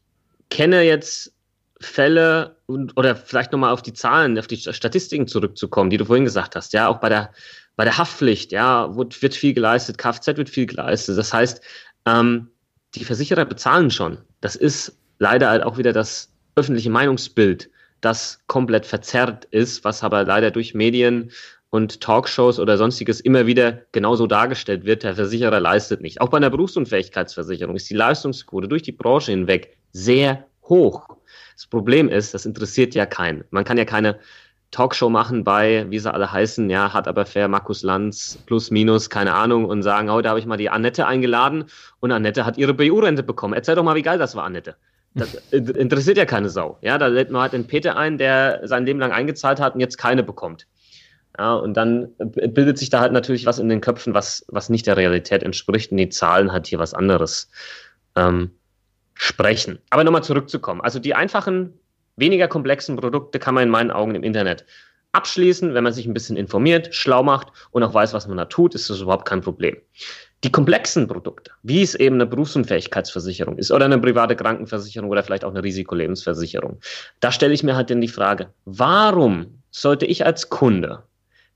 kenne jetzt Fälle und, oder vielleicht nochmal auf die Zahlen, auf die Statistiken zurückzukommen, die du vorhin gesagt hast, ja, auch bei der, bei der Haftpflicht, ja, wird, wird viel geleistet, Kfz wird viel geleistet. Das heißt, ähm, die Versicherer bezahlen schon. Das ist leider halt auch wieder das öffentliche Meinungsbild, das komplett verzerrt ist, was aber leider durch Medien und Talkshows oder sonstiges immer wieder genauso dargestellt wird. Der Versicherer leistet nicht. Auch bei einer Berufsunfähigkeitsversicherung ist die Leistungsquote durch die Branche hinweg sehr hoch. Das Problem ist, das interessiert ja keinen. Man kann ja keine Talkshow machen bei, wie sie alle heißen, ja, hat aber fair, Markus Lanz, plus, minus, keine Ahnung, und sagen, oh, habe ich mal die Annette eingeladen und Annette hat ihre BU-Rente bekommen. Erzähl doch mal, wie geil das war, Annette. Das interessiert ja keine Sau. Ja, da lädt man halt den Peter ein, der sein Leben lang eingezahlt hat und jetzt keine bekommt. Ja, und dann bildet sich da halt natürlich was in den Köpfen, was, was nicht der Realität entspricht und die Zahlen halt hier was anderes. Ähm, sprechen. Aber nochmal zurückzukommen. Also die einfachen, weniger komplexen Produkte kann man in meinen Augen im Internet abschließen. Wenn man sich ein bisschen informiert, schlau macht und auch weiß, was man da tut, ist das überhaupt kein Problem. Die komplexen Produkte, wie es eben eine Berufsunfähigkeitsversicherung ist oder eine private Krankenversicherung oder vielleicht auch eine Risikolebensversicherung, da stelle ich mir halt dann die Frage, warum sollte ich als Kunde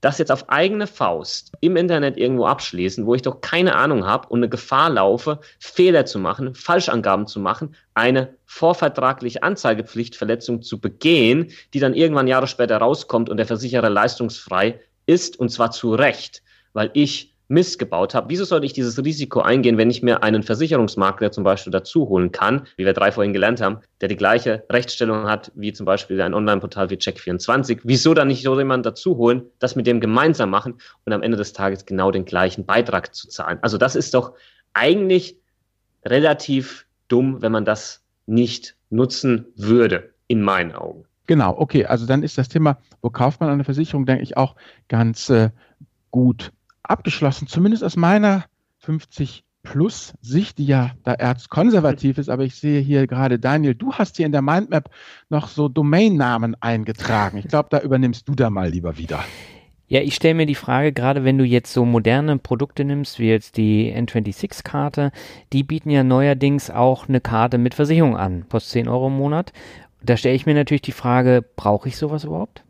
das jetzt auf eigene Faust im Internet irgendwo abschließen, wo ich doch keine Ahnung habe und eine Gefahr laufe, Fehler zu machen, Falschangaben zu machen, eine vorvertragliche Anzeigepflichtverletzung zu begehen, die dann irgendwann Jahre später rauskommt und der Versicherer leistungsfrei ist, und zwar zu Recht, weil ich Mist gebaut habe, wieso sollte ich dieses Risiko eingehen, wenn ich mir einen Versicherungsmakler zum Beispiel dazu holen kann, wie wir drei vorhin gelernt haben, der die gleiche Rechtsstellung hat wie zum Beispiel ein Online-Portal wie Check24? Wieso dann nicht so jemanden dazu holen, das mit dem gemeinsam machen und am Ende des Tages genau den gleichen Beitrag zu zahlen? Also das ist doch eigentlich relativ dumm, wenn man das nicht nutzen würde, in meinen Augen. Genau, okay, also dann ist das Thema, wo kauft man eine Versicherung, denke ich auch ganz äh, gut abgeschlossen, zumindest aus meiner 50 Plus Sicht, die ja da erzkonservativ ist, aber ich sehe hier gerade, Daniel, du hast hier in der Mindmap noch so Domainnamen eingetragen. Ich glaube, da übernimmst du da mal lieber wieder. Ja, ich stelle mir die Frage, gerade wenn du jetzt so moderne Produkte nimmst, wie jetzt die N26-Karte, die bieten ja neuerdings auch eine Karte mit Versicherung an, kostet 10 Euro im Monat. Da stelle ich mir natürlich die Frage, brauche ich sowas überhaupt?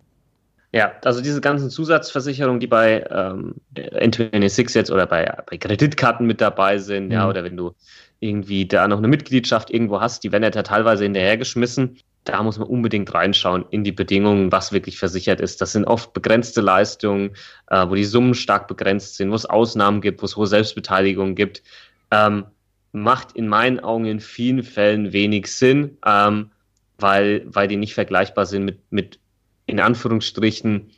Ja, also diese ganzen Zusatzversicherungen, die bei ähm, N26 jetzt oder bei, bei Kreditkarten mit dabei sind, mhm. ja, oder wenn du irgendwie da noch eine Mitgliedschaft irgendwo hast, die werden ja teilweise hinterhergeschmissen. Da muss man unbedingt reinschauen in die Bedingungen, was wirklich versichert ist. Das sind oft begrenzte Leistungen, äh, wo die Summen stark begrenzt sind, wo es Ausnahmen gibt, wo es hohe Selbstbeteiligung gibt. Ähm, macht in meinen Augen in vielen Fällen wenig Sinn, ähm, weil, weil die nicht vergleichbar sind mit, mit in Anführungsstrichen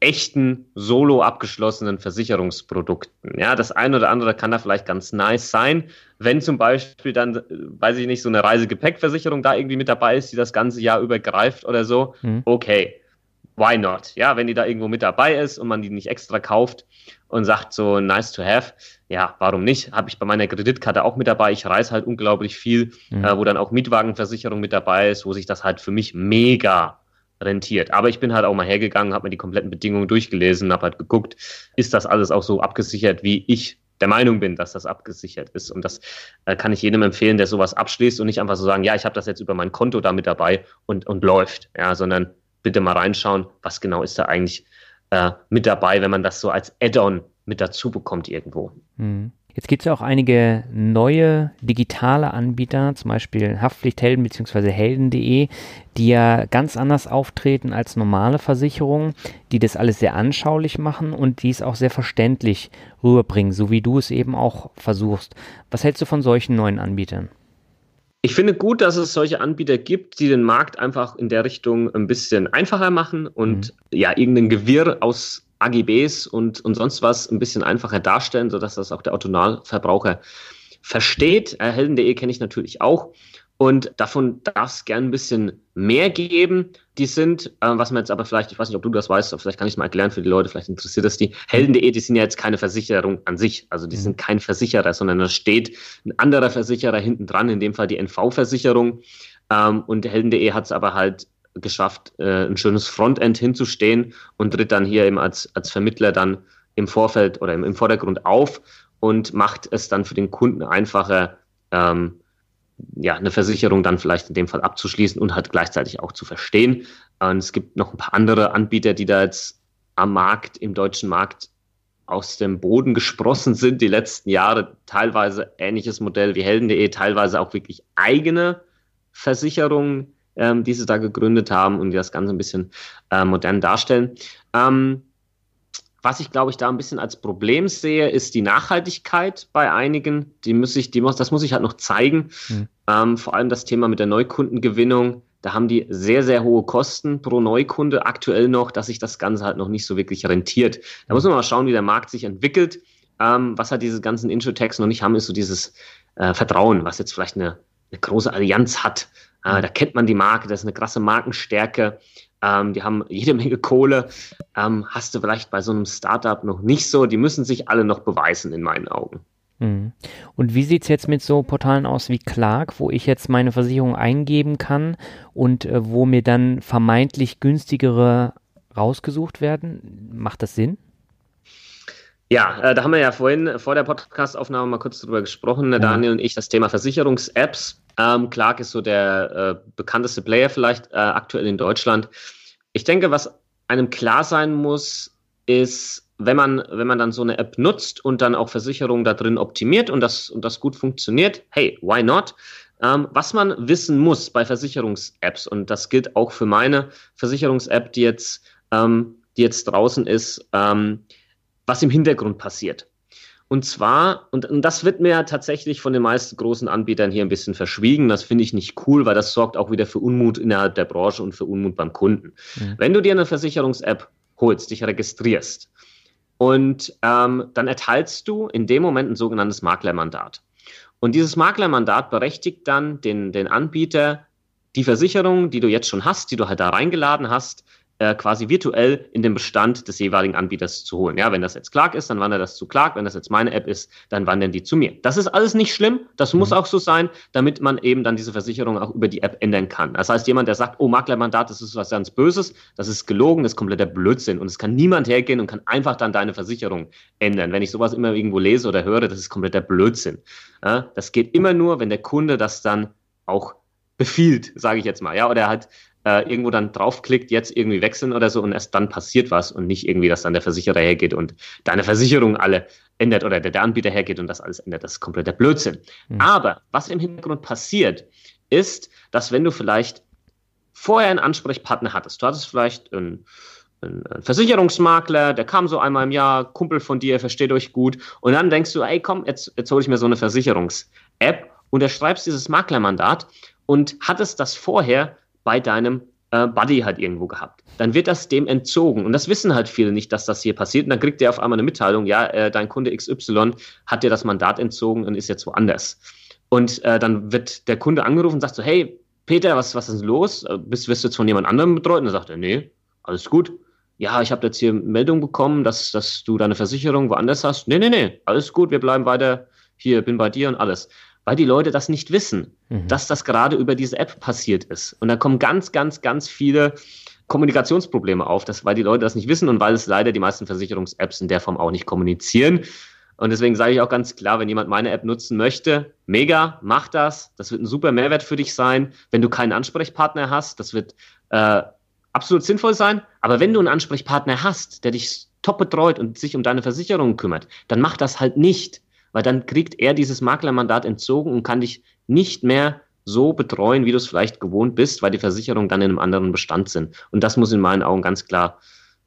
echten solo abgeschlossenen Versicherungsprodukten. Ja, das eine oder andere kann da vielleicht ganz nice sein, wenn zum Beispiel dann, äh, weiß ich nicht, so eine Reisegepäckversicherung da irgendwie mit dabei ist, die das ganze Jahr übergreift oder so. Mhm. Okay, why not? Ja, wenn die da irgendwo mit dabei ist und man die nicht extra kauft und sagt so nice to have, ja, warum nicht? Habe ich bei meiner Kreditkarte auch mit dabei. Ich reise halt unglaublich viel, mhm. äh, wo dann auch Mietwagenversicherung mit dabei ist, wo sich das halt für mich mega rentiert. Aber ich bin halt auch mal hergegangen, habe mir die kompletten Bedingungen durchgelesen, habe halt geguckt, ist das alles auch so abgesichert, wie ich der Meinung bin, dass das abgesichert ist. Und das äh, kann ich jedem empfehlen, der sowas abschließt und nicht einfach so sagen, ja, ich habe das jetzt über mein Konto da mit dabei und, und läuft. Ja, sondern bitte mal reinschauen, was genau ist da eigentlich äh, mit dabei, wenn man das so als Add-on mit dazu bekommt irgendwo. Mhm. Jetzt gibt es ja auch einige neue digitale Anbieter, zum Beispiel Haftpflichthelden bzw. helden.de, die ja ganz anders auftreten als normale Versicherungen, die das alles sehr anschaulich machen und die es auch sehr verständlich rüberbringen, so wie du es eben auch versuchst. Was hältst du von solchen neuen Anbietern? Ich finde gut, dass es solche Anbieter gibt, die den Markt einfach in der Richtung ein bisschen einfacher machen und mhm. ja, irgendein Gewirr aus AGBs und, und sonst was ein bisschen einfacher darstellen, sodass das auch der Autonomverbraucher versteht. Äh, Helden.de kenne ich natürlich auch. Und davon darf es gern ein bisschen mehr geben. Die sind, äh, was man jetzt aber vielleicht, ich weiß nicht, ob du das weißt, vielleicht kann ich es mal erklären für die Leute, vielleicht interessiert das die. Helden.de, die sind ja jetzt keine Versicherung an sich. Also die mhm. sind kein Versicherer, sondern da steht ein anderer Versicherer hinten dran, in dem Fall die NV-Versicherung. Ähm, und Helden.de hat es aber halt geschafft, äh, ein schönes Frontend hinzustehen und tritt dann hier eben als, als Vermittler dann im Vorfeld oder im, im Vordergrund auf und macht es dann für den Kunden einfacher, ähm, ja, eine Versicherung dann vielleicht in dem Fall abzuschließen und halt gleichzeitig auch zu verstehen. Und es gibt noch ein paar andere Anbieter, die da jetzt am Markt, im deutschen Markt aus dem Boden gesprossen sind die letzten Jahre. Teilweise ähnliches Modell wie Helden.de, teilweise auch wirklich eigene Versicherungen, ähm, die sie da gegründet haben und die das Ganze ein bisschen äh, modern darstellen. Ähm, was ich, glaube ich, da ein bisschen als Problem sehe, ist die Nachhaltigkeit bei einigen. Die muss ich, die muss, das muss ich halt noch zeigen. Mhm. Ähm, vor allem das Thema mit der Neukundengewinnung. Da haben die sehr, sehr hohe Kosten pro Neukunde aktuell noch, dass sich das Ganze halt noch nicht so wirklich rentiert. Da muss man mal schauen, wie der Markt sich entwickelt. Ähm, was halt diese ganzen Intro-Tags noch nicht haben, ist so dieses äh, Vertrauen, was jetzt vielleicht eine, eine große Allianz hat. Äh, da kennt man die Marke, das ist eine krasse Markenstärke. Ähm, die haben jede Menge Kohle. Ähm, hast du vielleicht bei so einem Startup noch nicht so. Die müssen sich alle noch beweisen, in meinen Augen. Mhm. Und wie sieht es jetzt mit so Portalen aus wie Clark, wo ich jetzt meine Versicherung eingeben kann und äh, wo mir dann vermeintlich günstigere rausgesucht werden? Macht das Sinn? Ja, äh, da haben wir ja vorhin vor der Podcastaufnahme mal kurz drüber gesprochen, ja. Daniel und ich, das Thema Versicherungs-Apps. Ähm, Clark ist so der äh, bekannteste Player vielleicht äh, aktuell in Deutschland. Ich denke, was einem klar sein muss, ist, wenn man, wenn man dann so eine App nutzt und dann auch Versicherungen da drin optimiert und das, und das gut funktioniert, hey, why not? Ähm, was man wissen muss bei Versicherungs-Apps, und das gilt auch für meine Versicherungs-App, die jetzt, ähm, die jetzt draußen ist, ähm, was im Hintergrund passiert. Und zwar, und, und das wird mir tatsächlich von den meisten großen Anbietern hier ein bisschen verschwiegen. Das finde ich nicht cool, weil das sorgt auch wieder für Unmut innerhalb der Branche und für Unmut beim Kunden. Mhm. Wenn du dir eine Versicherungs-App holst, dich registrierst und ähm, dann erteilst du in dem Moment ein sogenanntes Maklermandat. Und dieses Maklermandat berechtigt dann den, den Anbieter, die Versicherung, die du jetzt schon hast, die du halt da reingeladen hast, äh, quasi virtuell in den Bestand des jeweiligen Anbieters zu holen. Ja, wenn das jetzt Clark ist, dann wandert das zu Clark. Wenn das jetzt meine App ist, dann wandern die zu mir. Das ist alles nicht schlimm. Das mhm. muss auch so sein, damit man eben dann diese Versicherung auch über die App ändern kann. Das heißt, jemand, der sagt, oh, Maklermandat, das ist was ganz Böses, das ist gelogen, das ist kompletter Blödsinn. Und es kann niemand hergehen und kann einfach dann deine Versicherung ändern. Wenn ich sowas immer irgendwo lese oder höre, das ist kompletter Blödsinn. Ja, das geht immer nur, wenn der Kunde das dann auch befiehlt, sage ich jetzt mal, ja, oder er halt äh, irgendwo dann draufklickt, jetzt irgendwie wechseln oder so und erst dann passiert was und nicht irgendwie, dass dann der Versicherer hergeht und deine Versicherung alle ändert oder der, der Anbieter hergeht und das alles ändert. Das ist kompletter Blödsinn. Mhm. Aber was im Hintergrund passiert, ist, dass wenn du vielleicht vorher einen Ansprechpartner hattest, du hattest vielleicht einen, einen Versicherungsmakler, der kam so einmal im Jahr, Kumpel von dir, versteht euch gut, und dann denkst du, ey, komm, jetzt, jetzt hole ich mir so eine Versicherungs-App und unterschreibst dieses Maklermandat und hattest das vorher bei deinem äh, Buddy halt irgendwo gehabt. Dann wird das dem entzogen. Und das wissen halt viele nicht, dass das hier passiert. Und dann kriegt der auf einmal eine Mitteilung, ja, äh, dein Kunde XY hat dir das Mandat entzogen und ist jetzt woanders. Und äh, dann wird der Kunde angerufen und sagt so, hey, Peter, was, was ist los? Äh, bist, wirst du jetzt von jemand anderem betreut? Und dann sagt er, nee, alles gut. Ja, ich habe jetzt hier Meldung bekommen, dass, dass du deine Versicherung woanders hast. Nee, nee, nee, alles gut, wir bleiben weiter hier, bin bei dir und alles weil die Leute das nicht wissen, mhm. dass das gerade über diese App passiert ist. Und da kommen ganz, ganz, ganz viele Kommunikationsprobleme auf, das, weil die Leute das nicht wissen und weil es leider die meisten Versicherungs-Apps in der Form auch nicht kommunizieren. Und deswegen sage ich auch ganz klar, wenn jemand meine App nutzen möchte, mega, mach das. Das wird ein super Mehrwert für dich sein. Wenn du keinen Ansprechpartner hast, das wird äh, absolut sinnvoll sein. Aber wenn du einen Ansprechpartner hast, der dich top betreut und sich um deine Versicherungen kümmert, dann mach das halt nicht weil dann kriegt er dieses Maklermandat entzogen und kann dich nicht mehr so betreuen, wie du es vielleicht gewohnt bist, weil die Versicherungen dann in einem anderen Bestand sind. Und das muss in meinen Augen ganz klar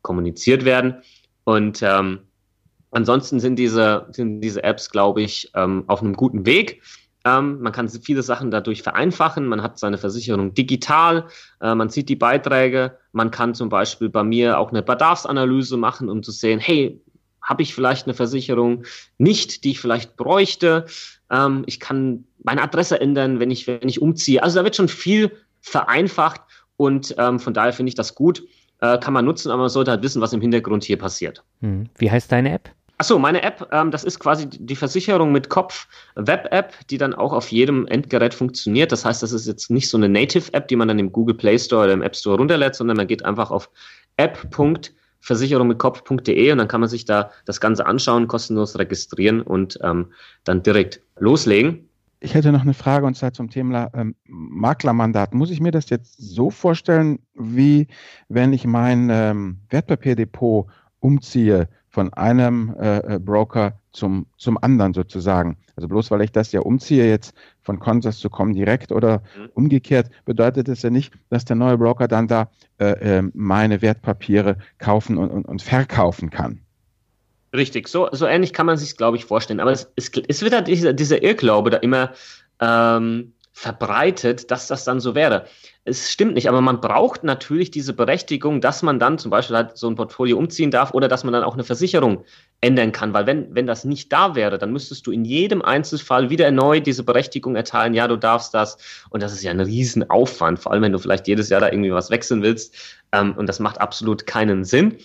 kommuniziert werden. Und ähm, ansonsten sind diese, sind diese Apps, glaube ich, ähm, auf einem guten Weg. Ähm, man kann viele Sachen dadurch vereinfachen. Man hat seine Versicherung digital, äh, man sieht die Beiträge. Man kann zum Beispiel bei mir auch eine Bedarfsanalyse machen, um zu sehen, hey, habe ich vielleicht eine Versicherung nicht, die ich vielleicht bräuchte. Ähm, ich kann meine Adresse ändern, wenn ich, wenn ich umziehe. Also da wird schon viel vereinfacht und ähm, von daher finde ich das gut. Äh, kann man nutzen, aber man sollte halt wissen, was im Hintergrund hier passiert. Hm. Wie heißt deine App? Achso, meine App, ähm, das ist quasi die Versicherung mit Kopf Web-App, die dann auch auf jedem Endgerät funktioniert. Das heißt, das ist jetzt nicht so eine Native-App, die man dann im Google Play Store oder im App Store runterlädt, sondern man geht einfach auf app.versicherung versicherung mit Kopf.de und dann kann man sich da das Ganze anschauen, kostenlos registrieren und ähm, dann direkt loslegen. Ich hätte noch eine Frage und zwar zum Thema ähm, Maklermandat. Muss ich mir das jetzt so vorstellen, wie wenn ich mein ähm, Wertpapierdepot umziehe von einem äh, äh Broker zum, zum anderen sozusagen? Also bloß weil ich das ja umziehe jetzt von Consors zu kommen direkt oder mhm. umgekehrt, bedeutet es ja nicht, dass der neue Broker dann da äh, äh, meine Wertpapiere kaufen und, und, und verkaufen kann. Richtig, so, so ähnlich kann man sich, glaube ich, vorstellen. Aber es, es, es wird halt dieser, dieser Irrglaube da immer ähm, verbreitet, dass das dann so wäre. Es stimmt nicht, aber man braucht natürlich diese Berechtigung, dass man dann zum Beispiel halt so ein Portfolio umziehen darf oder dass man dann auch eine Versicherung ändern kann, weil wenn, wenn das nicht da wäre, dann müsstest du in jedem Einzelfall wieder erneut diese Berechtigung erteilen, ja, du darfst das und das ist ja ein Riesenaufwand, vor allem wenn du vielleicht jedes Jahr da irgendwie was wechseln willst ähm, und das macht absolut keinen Sinn.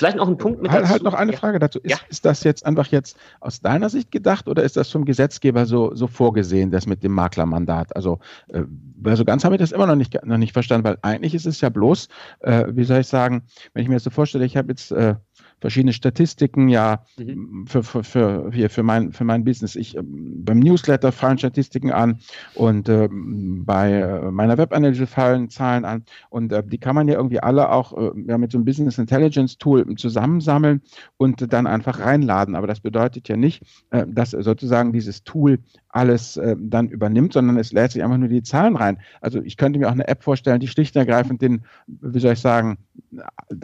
Vielleicht noch ein Punkt mit halt, dazu. Halt noch eine Frage dazu. Ist, ja. ist, das jetzt einfach jetzt aus deiner Sicht gedacht oder ist das vom Gesetzgeber so, so vorgesehen, das mit dem Maklermandat? Also, äh, also ganz habe ich das immer noch nicht, noch nicht verstanden, weil eigentlich ist es ja bloß, äh, wie soll ich sagen, wenn ich mir das so vorstelle, ich habe jetzt äh, verschiedene Statistiken ja mhm. für, für, für, hier für, mein, für mein Business. Ich, ähm, beim Newsletter fallen Statistiken an und äh, bei äh, meiner Webanalyse fallen Zahlen an und äh, die kann man ja irgendwie alle auch äh, ja, mit so einem Business Intelligence Tool zusammensammeln und dann einfach reinladen. Aber das bedeutet ja nicht, äh, dass sozusagen dieses Tool alles äh, dann übernimmt, sondern es lädt sich einfach nur die Zahlen rein. Also ich könnte mir auch eine App vorstellen, die schlicht und ergreifend den, wie soll ich sagen,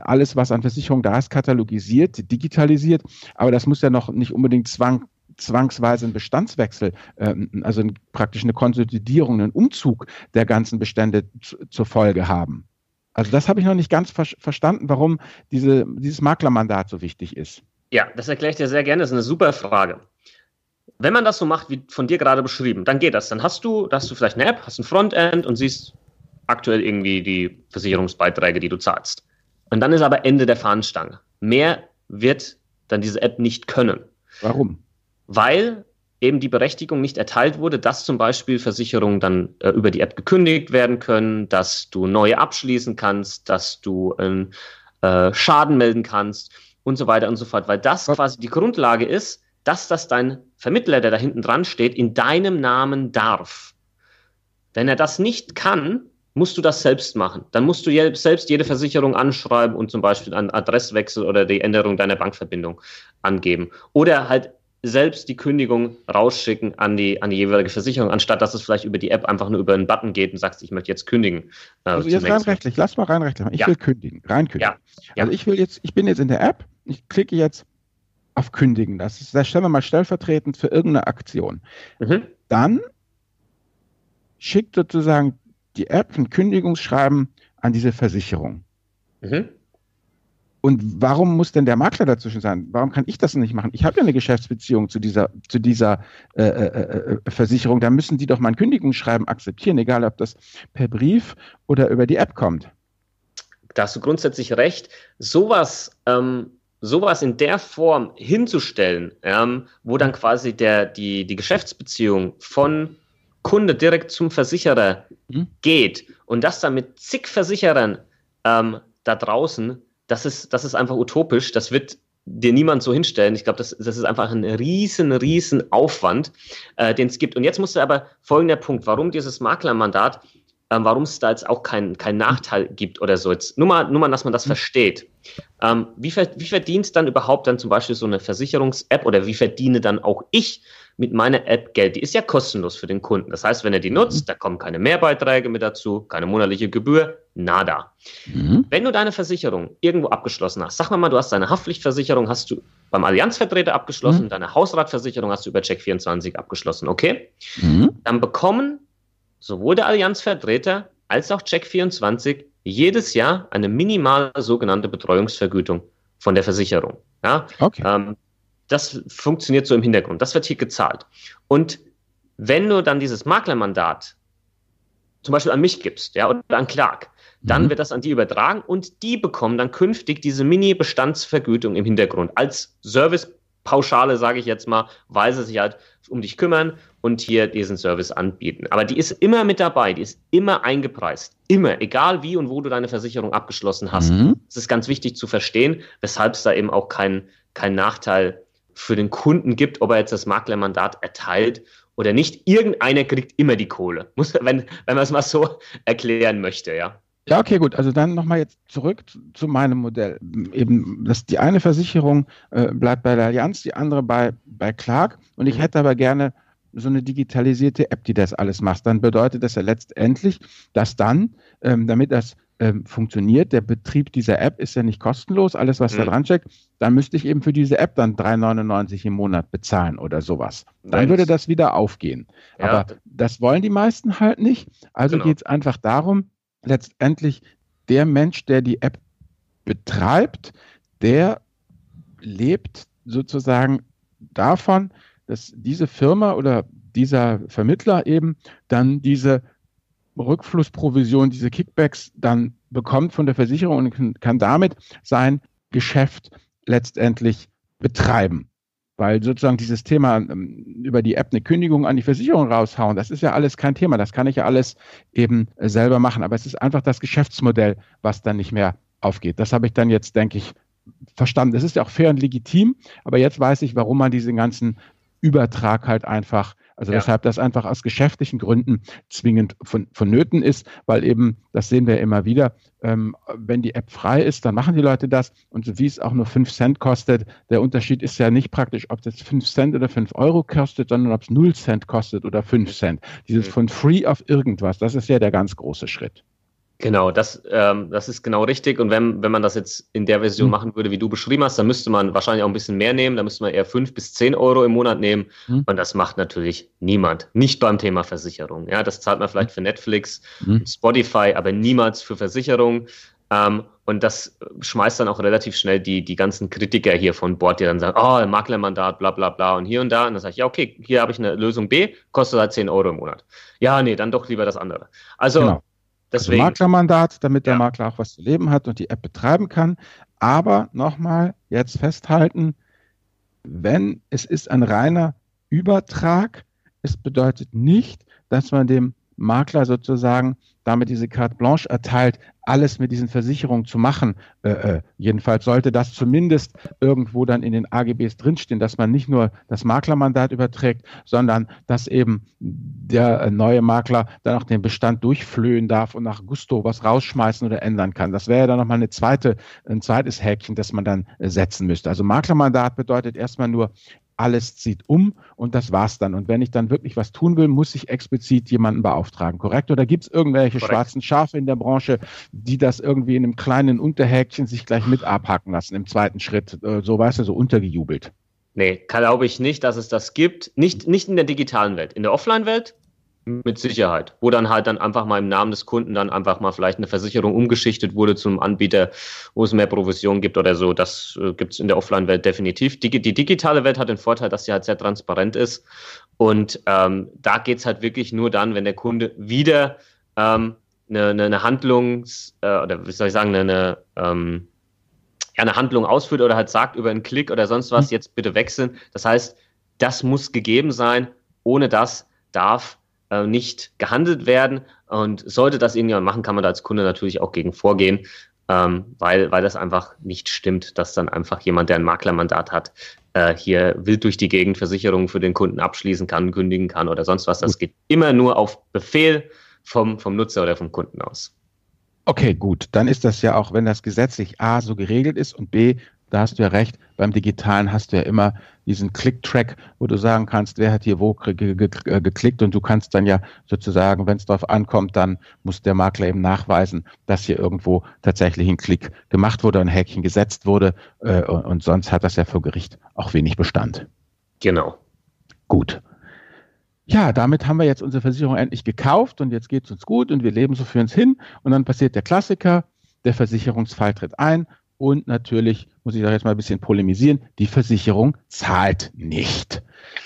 alles, was an Versicherung da ist, katalogisiert, digitalisiert, aber das muss ja noch nicht unbedingt zwang, zwangsweise ein Bestandswechsel, ähm, also praktisch eine Konsolidierung, einen Umzug der ganzen Bestände zur Folge haben. Also das habe ich noch nicht ganz ver verstanden, warum diese, dieses Maklermandat so wichtig ist. Ja, das erkläre ich dir sehr gerne. Das ist eine super Frage. Wenn man das so macht, wie von dir gerade beschrieben, dann geht das. Dann hast du, da hast du vielleicht eine App, hast ein Frontend und siehst aktuell irgendwie die Versicherungsbeiträge, die du zahlst. Und dann ist aber Ende der Fahnenstange. Mehr wird dann diese App nicht können. Warum? Weil eben die Berechtigung nicht erteilt wurde, dass zum Beispiel Versicherungen dann äh, über die App gekündigt werden können, dass du neue abschließen kannst, dass du einen äh, Schaden melden kannst und so weiter und so fort. Weil das quasi die Grundlage ist, dass das dein Vermittler, der da hinten dran steht, in deinem Namen darf. Wenn er das nicht kann, musst du das selbst machen. Dann musst du selbst jede Versicherung anschreiben und zum Beispiel einen Adresswechsel oder die Änderung deiner Bankverbindung angeben. Oder halt selbst die Kündigung rausschicken an die, an die jeweilige Versicherung, anstatt dass es vielleicht über die App einfach nur über einen Button geht und sagst, ich möchte jetzt kündigen. Äh, also jetzt rein rechtlich, lass mal rein rechtlich. Ich ja. will kündigen, rein kündigen. Ja. Also ich will jetzt, ich bin jetzt in der App, ich klicke jetzt auf Kündigen. Das ist, das stellen wir mal stellvertretend für irgendeine Aktion. Mhm. Dann schickt sozusagen die App ein Kündigungsschreiben an diese Versicherung. Mhm. Und warum muss denn der Makler dazwischen sein? Warum kann ich das nicht machen? Ich habe ja eine Geschäftsbeziehung zu dieser, zu dieser äh, äh, äh, Versicherung. Da müssen die doch mein Kündigungsschreiben akzeptieren, egal ob das per Brief oder über die App kommt. Da hast du grundsätzlich recht. Sowas, ähm, sowas in der Form hinzustellen, ähm, wo dann quasi der, die, die Geschäftsbeziehung von Kunde direkt zum Versicherer mhm. geht und das dann mit zig Versicherern ähm, da draußen das ist, das ist einfach utopisch. Das wird dir niemand so hinstellen. Ich glaube, das, das ist einfach ein riesen, riesen Aufwand, äh, den es gibt. Und jetzt musst du aber folgender Punkt, warum dieses Maklermandat, äh, warum es da jetzt auch keinen kein Nachteil gibt oder so. Jetzt nur mal, nur mal dass man das mhm. versteht. Ähm, wie, wie verdient dann überhaupt dann zum Beispiel so eine Versicherungs-App oder wie verdiene dann auch ich mit meiner App Geld. Die ist ja kostenlos für den Kunden. Das heißt, wenn er die nutzt, mhm. da kommen keine Mehrbeiträge mit dazu, keine monatliche Gebühr, nada. Mhm. Wenn du deine Versicherung irgendwo abgeschlossen hast, sag mal, du hast deine Haftpflichtversicherung, hast du beim Allianzvertreter abgeschlossen, mhm. deine Hausratversicherung hast du über Check24 abgeschlossen, okay? Mhm. Dann bekommen sowohl der Allianzvertreter als auch Check24 jedes Jahr eine minimale sogenannte Betreuungsvergütung von der Versicherung. Ja? Okay. Ähm, das funktioniert so im Hintergrund. Das wird hier gezahlt. Und wenn du dann dieses Maklermandat zum Beispiel an mich gibst, ja, oder an Clark, dann mhm. wird das an die übertragen und die bekommen dann künftig diese Mini-Bestandsvergütung im Hintergrund als Servicepauschale, sage ich jetzt mal, weil sie sich halt um dich kümmern und hier diesen Service anbieten. Aber die ist immer mit dabei, die ist immer eingepreist. Immer, egal wie und wo du deine Versicherung abgeschlossen hast. Mhm. Das ist ganz wichtig zu verstehen, weshalb es da eben auch keinen kein Nachteil für den Kunden gibt, ob er jetzt das Maklermandat erteilt oder nicht. Irgendeiner kriegt immer die Kohle, muss, wenn, wenn man es mal so erklären möchte, ja. Ja, okay, gut. Also dann nochmal jetzt zurück zu meinem Modell. Eben, dass die eine Versicherung äh, bleibt bei der Allianz, die andere bei, bei Clark. Und ich mhm. hätte aber gerne so eine digitalisierte App, die das alles macht. Dann bedeutet das ja letztendlich, dass dann, ähm, damit das ähm, funktioniert. Der Betrieb dieser App ist ja nicht kostenlos, alles, was mhm. da dran steckt. Dann müsste ich eben für diese App dann 3,99 im Monat bezahlen oder sowas. Dann Nein. würde das wieder aufgehen. Ja. Aber das wollen die meisten halt nicht. Also genau. geht es einfach darum, letztendlich der Mensch, der die App betreibt, der lebt sozusagen davon, dass diese Firma oder dieser Vermittler eben dann diese Rückflussprovision, diese Kickbacks dann bekommt von der Versicherung und kann damit sein Geschäft letztendlich betreiben. Weil sozusagen dieses Thema ähm, über die App eine Kündigung an die Versicherung raushauen, das ist ja alles kein Thema. Das kann ich ja alles eben äh, selber machen. Aber es ist einfach das Geschäftsmodell, was dann nicht mehr aufgeht. Das habe ich dann jetzt, denke ich, verstanden. Das ist ja auch fair und legitim. Aber jetzt weiß ich, warum man diesen ganzen Übertrag halt einfach also ja. weshalb das einfach aus geschäftlichen Gründen zwingend von, vonnöten ist, weil eben, das sehen wir immer wieder, ähm, wenn die App frei ist, dann machen die Leute das und wie es auch nur 5 Cent kostet, der Unterschied ist ja nicht praktisch, ob das 5 Cent oder 5 Euro kostet, sondern ob es 0 Cent kostet oder 5 Cent. Dieses von free auf irgendwas, das ist ja der ganz große Schritt. Genau, das, ähm, das ist genau richtig. Und wenn, wenn man das jetzt in der Version mhm. machen würde, wie du beschrieben hast, dann müsste man wahrscheinlich auch ein bisschen mehr nehmen. Da müsste man eher fünf bis zehn Euro im Monat nehmen. Mhm. Und das macht natürlich niemand. Nicht beim Thema Versicherung. Ja, das zahlt man vielleicht für Netflix, mhm. Spotify, aber niemals für Versicherung. Ähm, und das schmeißt dann auch relativ schnell die, die ganzen Kritiker hier von Bord, die dann sagen, oh, Maklermandat, bla bla bla und hier und da. Und dann sage ich, ja, okay, hier habe ich eine Lösung B, kostet halt 10 Euro im Monat. Ja, nee, dann doch lieber das andere. Also genau. Also Deswegen. Also Maklermandat, damit der ja. Makler auch was zu leben hat und die App betreiben kann. Aber nochmal jetzt festhalten, wenn es ist ein reiner Übertrag, es bedeutet nicht, dass man dem Makler sozusagen damit diese Carte Blanche erteilt, alles mit diesen Versicherungen zu machen. Äh, äh, jedenfalls sollte das zumindest irgendwo dann in den AGBs drinstehen, dass man nicht nur das Maklermandat überträgt, sondern dass eben der äh, neue Makler dann auch den Bestand durchflöhen darf und nach Gusto was rausschmeißen oder ändern kann. Das wäre ja dann nochmal eine zweite, ein zweites Häkchen, das man dann äh, setzen müsste. Also Maklermandat bedeutet erstmal nur, alles zieht um und das war's dann. Und wenn ich dann wirklich was tun will, muss ich explizit jemanden beauftragen, korrekt? Oder gibt es irgendwelche korrekt. schwarzen Schafe in der Branche, die das irgendwie in einem kleinen Unterhäkchen sich gleich mit abhaken lassen im zweiten Schritt? Äh, so weißt du, so untergejubelt. Nee, glaube ich nicht, dass es das gibt. Nicht, nicht in der digitalen Welt. In der Offline-Welt mit Sicherheit, wo dann halt dann einfach mal im Namen des Kunden dann einfach mal vielleicht eine Versicherung umgeschichtet wurde zum Anbieter, wo es mehr Provision gibt oder so. Das äh, gibt es in der Offline-Welt definitiv. Die, die, digitale Welt hat den Vorteil, dass sie halt sehr transparent ist. Und ähm, da geht es halt wirklich nur dann, wenn der Kunde wieder ähm, eine, eine, eine Handlungs- äh, oder wie soll ich sagen, eine, ähm, ja, eine Handlung ausführt oder halt sagt über einen Klick oder sonst was, mhm. jetzt bitte wechseln. Das heißt, das muss gegeben sein. Ohne das darf äh, nicht gehandelt werden. Und sollte das irgendjemand machen, kann man da als Kunde natürlich auch gegen vorgehen, ähm, weil, weil das einfach nicht stimmt, dass dann einfach jemand, der ein Maklermandat hat, äh, hier wild durch die Gegend Versicherungen für den Kunden abschließen kann, kündigen kann oder sonst was. Das geht immer nur auf Befehl vom, vom Nutzer oder vom Kunden aus. Okay, gut. Dann ist das ja auch, wenn das gesetzlich A so geregelt ist und B da hast du ja recht, beim Digitalen hast du ja immer diesen Click-Track, wo du sagen kannst, wer hat hier wo äh, geklickt und du kannst dann ja sozusagen, wenn es darauf ankommt, dann muss der Makler eben nachweisen, dass hier irgendwo tatsächlich ein Klick gemacht wurde, ein Häkchen gesetzt wurde äh, und sonst hat das ja vor Gericht auch wenig Bestand. Genau. Gut. Ja, damit haben wir jetzt unsere Versicherung endlich gekauft und jetzt geht es uns gut und wir leben so für uns hin und dann passiert der Klassiker, der Versicherungsfall tritt ein und natürlich, muss ich da jetzt mal ein bisschen polemisieren, die Versicherung zahlt nicht.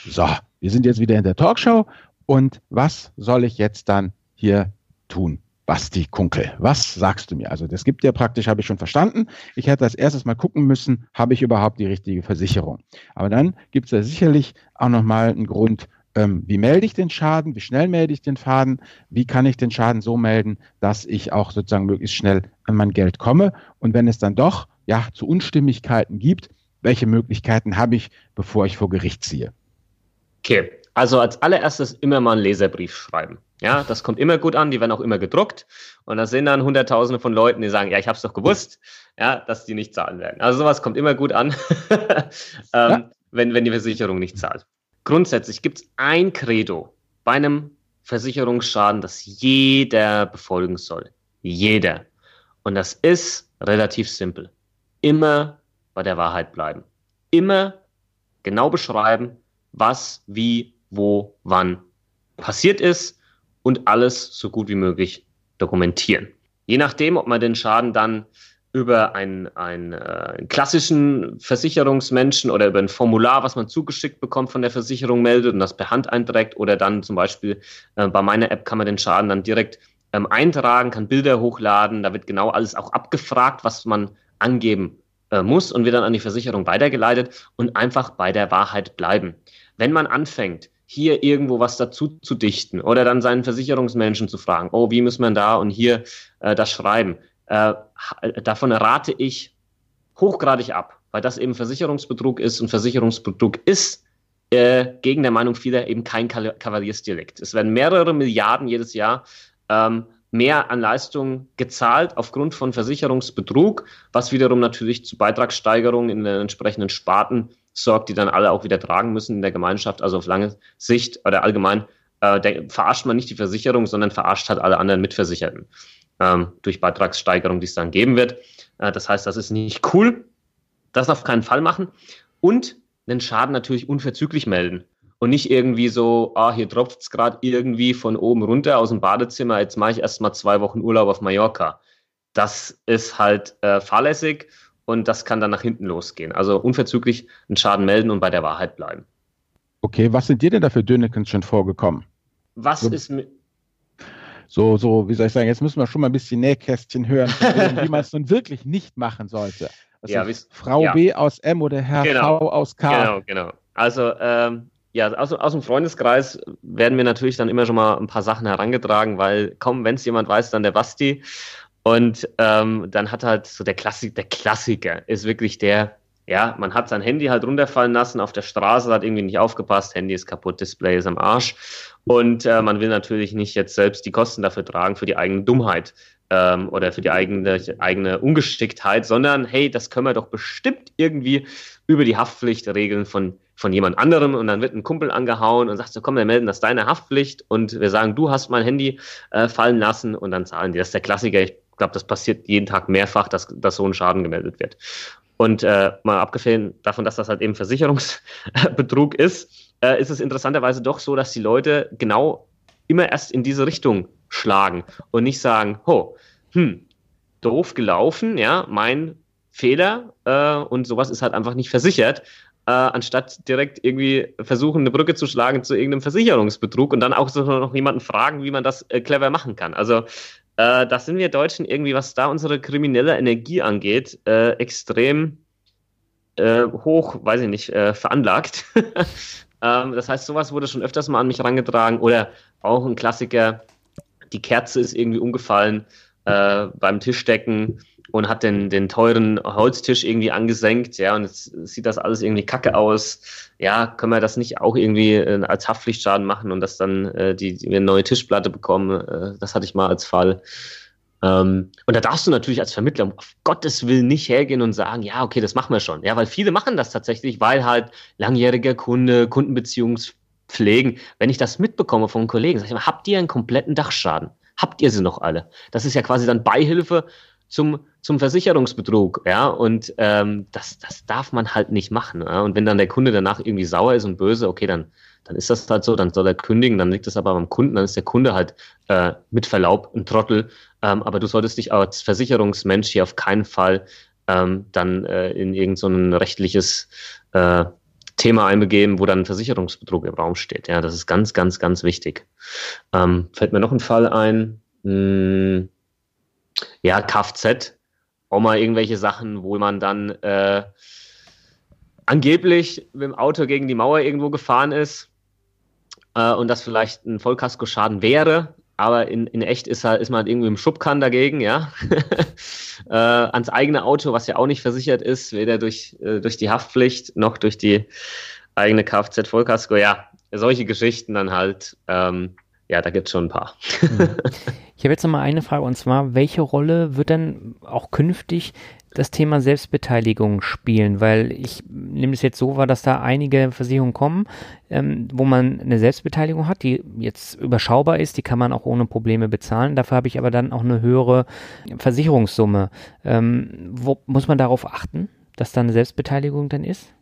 So, wir sind jetzt wieder in der Talkshow. Und was soll ich jetzt dann hier tun? Basti Kunkel, was sagst du mir? Also das gibt ja praktisch, habe ich schon verstanden. Ich hätte als erstes mal gucken müssen, habe ich überhaupt die richtige Versicherung? Aber dann gibt es ja sicherlich auch nochmal einen Grund, ähm, wie melde ich den Schaden, wie schnell melde ich den Schaden, wie kann ich den Schaden so melden, dass ich auch sozusagen möglichst schnell an mein Geld komme. Und wenn es dann doch ja zu Unstimmigkeiten gibt, welche Möglichkeiten habe ich, bevor ich vor Gericht ziehe? Okay, also als allererstes immer mal einen Leserbrief schreiben. Ja, das kommt immer gut an, die werden auch immer gedruckt. Und da sind dann Hunderttausende von Leuten, die sagen, ja, ich habe es doch gewusst, ja, dass die nicht zahlen werden. Also sowas kommt immer gut an, ähm, ja. wenn, wenn die Versicherung nicht zahlt. Grundsätzlich gibt es ein Credo bei einem Versicherungsschaden, das jeder befolgen soll. Jeder. Und das ist relativ simpel. Immer bei der Wahrheit bleiben. Immer genau beschreiben, was, wie, wo, wann passiert ist und alles so gut wie möglich dokumentieren. Je nachdem, ob man den Schaden dann über einen, einen, äh, einen klassischen Versicherungsmenschen oder über ein Formular, was man zugeschickt bekommt von der Versicherung meldet und das per Hand einträgt oder dann zum Beispiel äh, bei meiner App kann man den Schaden dann direkt ähm, eintragen, kann Bilder hochladen, da wird genau alles auch abgefragt, was man angeben äh, muss und wird dann an die Versicherung weitergeleitet und einfach bei der Wahrheit bleiben. Wenn man anfängt, hier irgendwo was dazu zu dichten oder dann seinen Versicherungsmenschen zu fragen, oh, wie muss man da und hier äh, das schreiben, äh, davon rate ich hochgradig ab, weil das eben Versicherungsbetrug ist und Versicherungsbetrug ist äh, gegen der Meinung vieler eben kein Kavaliersdelikt. Es werden mehrere Milliarden jedes Jahr ähm, mehr an Leistungen gezahlt aufgrund von Versicherungsbetrug, was wiederum natürlich zu Beitragssteigerungen in den entsprechenden Sparten sorgt, die dann alle auch wieder tragen müssen in der Gemeinschaft. Also auf lange Sicht oder allgemein äh, verarscht man nicht die Versicherung, sondern verarscht halt alle anderen Mitversicherten ähm, durch Beitragssteigerung, die es dann geben wird. Äh, das heißt, das ist nicht cool. Das auf keinen Fall machen. Und den Schaden natürlich unverzüglich melden. Und nicht irgendwie so, ah, hier tropft es gerade irgendwie von oben runter aus dem Badezimmer, jetzt mache ich erst mal zwei Wochen Urlaub auf Mallorca. Das ist halt äh, fahrlässig und das kann dann nach hinten losgehen. Also unverzüglich einen Schaden melden und bei der Wahrheit bleiben. Okay, was sind dir denn da für Dönekens schon vorgekommen? Was so, ist mit, so, so, wie soll ich sagen, jetzt müssen wir schon mal ein bisschen Nähkästchen hören, wie man es nun wirklich nicht machen sollte. Also ja, Frau ja. B aus M oder Herr genau. V aus K. Genau, genau. Also ähm, ja, aus, aus dem Freundeskreis werden mir natürlich dann immer schon mal ein paar Sachen herangetragen, weil komm, wenn es jemand weiß, dann der Basti. Und ähm, dann hat halt so der Klassik, der Klassiker ist wirklich der, ja, man hat sein Handy halt runterfallen lassen auf der Straße, hat irgendwie nicht aufgepasst, Handy ist kaputt, Display ist am Arsch. Und äh, man will natürlich nicht jetzt selbst die Kosten dafür tragen, für die eigene Dummheit ähm, oder für die eigene, eigene Ungeschicktheit, sondern hey, das können wir doch bestimmt irgendwie über die Haftpflicht regeln von, von jemand anderem und dann wird ein Kumpel angehauen und sagt so, komm, wir melden das deine Haftpflicht und wir sagen, du hast mein Handy äh, fallen lassen und dann zahlen die. Das ist der Klassiker. Ich glaube, das passiert jeden Tag mehrfach, dass, dass so ein Schaden gemeldet wird. Und äh, mal abgesehen davon, dass das halt eben Versicherungsbetrug ist, äh, ist es interessanterweise doch so, dass die Leute genau immer erst in diese Richtung schlagen und nicht sagen, ho, hm, doof gelaufen, ja, mein Fehler äh, und sowas ist halt einfach nicht versichert, äh, anstatt direkt irgendwie versuchen, eine Brücke zu schlagen zu irgendeinem Versicherungsbetrug und dann auch so noch jemanden fragen, wie man das äh, clever machen kann. Also äh, da sind wir Deutschen irgendwie, was da unsere kriminelle Energie angeht, äh, extrem äh, hoch, weiß ich nicht, veranlagt. ähm, das heißt, sowas wurde schon öfters mal an mich herangetragen oder auch ein Klassiker, die Kerze ist irgendwie umgefallen beim Tischdecken und hat den, den teuren Holztisch irgendwie angesenkt, ja, und jetzt sieht das alles irgendwie kacke aus. Ja, können wir das nicht auch irgendwie äh, als Haftpflichtschaden machen und dass dann äh, die, die eine neue Tischplatte bekommen? Äh, das hatte ich mal als Fall. Ähm, und da darfst du natürlich als Vermittler auf Gottes Willen nicht hergehen und sagen, ja, okay, das machen wir schon. Ja, weil viele machen das tatsächlich, weil halt langjähriger Kunde, Kundenbeziehungspflegen, wenn ich das mitbekomme von Kollegen, sag ich mal, habt ihr einen kompletten Dachschaden? Habt ihr sie noch alle? Das ist ja quasi dann Beihilfe zum, zum Versicherungsbetrug, ja, und ähm, das, das darf man halt nicht machen. Ja? Und wenn dann der Kunde danach irgendwie sauer ist und böse, okay, dann, dann ist das halt so, dann soll er kündigen, dann liegt das aber beim Kunden, dann ist der Kunde halt äh, mit Verlaub ein Trottel. Ähm, aber du solltest dich als Versicherungsmensch hier auf keinen Fall ähm, dann äh, in irgendein so rechtliches äh, Thema einbegeben, wo dann Versicherungsbetrug im Raum steht. Ja, das ist ganz, ganz, ganz wichtig. Ähm, fällt mir noch ein Fall ein. Hm, ja, Kfz, auch mal irgendwelche Sachen, wo man dann äh, angeblich mit dem Auto gegen die Mauer irgendwo gefahren ist äh, und das vielleicht ein Vollkaskoschaden wäre, aber in, in echt ist, halt, ist man halt irgendwie im Schubkan dagegen, ja. äh, ans eigene Auto, was ja auch nicht versichert ist, weder durch, äh, durch die Haftpflicht noch durch die eigene Kfz-Vollkasko. Ja, solche Geschichten dann halt. Ähm, ja, da gibt es schon ein paar. Mhm. ich habe jetzt noch mal eine Frage und zwar, welche Rolle wird denn auch künftig das Thema Selbstbeteiligung spielen? Weil ich nehme es jetzt so wahr, dass da einige Versicherungen kommen, ähm, wo man eine Selbstbeteiligung hat, die jetzt überschaubar ist, die kann man auch ohne Probleme bezahlen. Dafür habe ich aber dann auch eine höhere Versicherungssumme. Ähm, wo muss man darauf achten, dass da eine Selbstbeteiligung dann ist?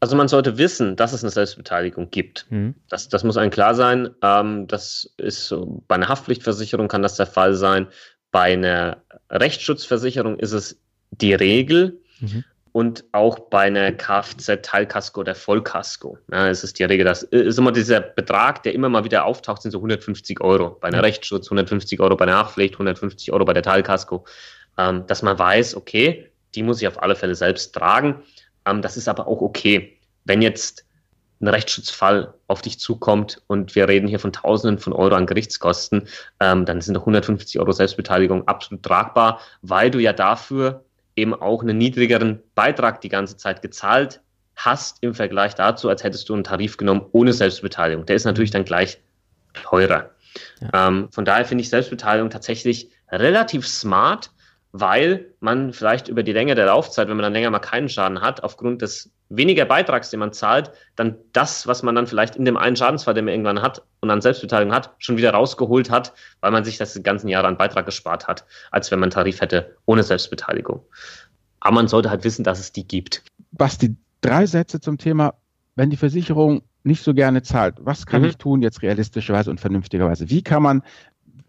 Also man sollte wissen, dass es eine Selbstbeteiligung gibt. Mhm. Das, das muss einem klar sein. Ähm, das ist so, bei einer Haftpflichtversicherung kann das der Fall sein. Bei einer Rechtsschutzversicherung ist es die Regel. Mhm. Und auch bei einer Kfz-Teilkasko oder Vollkasko. Ja, es ist die Regel, das ist immer dieser Betrag, der immer mal wieder auftaucht, sind so 150 Euro. Bei einer mhm. Rechtsschutz 150 Euro, bei einer Haftpflicht 150 Euro bei der Teilkasko. Ähm, dass man weiß, okay, die muss ich auf alle Fälle selbst tragen. Ähm, das ist aber auch okay. Wenn jetzt ein Rechtsschutzfall auf dich zukommt und wir reden hier von Tausenden von Euro an Gerichtskosten, ähm, dann sind 150 Euro Selbstbeteiligung absolut tragbar, weil du ja dafür eben auch einen niedrigeren Beitrag die ganze Zeit gezahlt hast im Vergleich dazu, als hättest du einen Tarif genommen ohne Selbstbeteiligung. Der ist natürlich dann gleich teurer. Ja. Ähm, von daher finde ich Selbstbeteiligung tatsächlich relativ smart, weil man vielleicht über die Länge der Laufzeit, wenn man dann länger mal keinen Schaden hat, aufgrund des weniger Beitrags, den man zahlt, dann das, was man dann vielleicht in dem einen Schadensfall, den man irgendwann hat und an Selbstbeteiligung hat, schon wieder rausgeholt hat, weil man sich das die ganzen Jahre an Beitrag gespart hat, als wenn man Tarif hätte ohne Selbstbeteiligung. Aber man sollte halt wissen, dass es die gibt. Basti, drei Sätze zum Thema, wenn die Versicherung nicht so gerne zahlt, was kann mhm. ich tun jetzt realistischerweise und vernünftigerweise? Wie kann man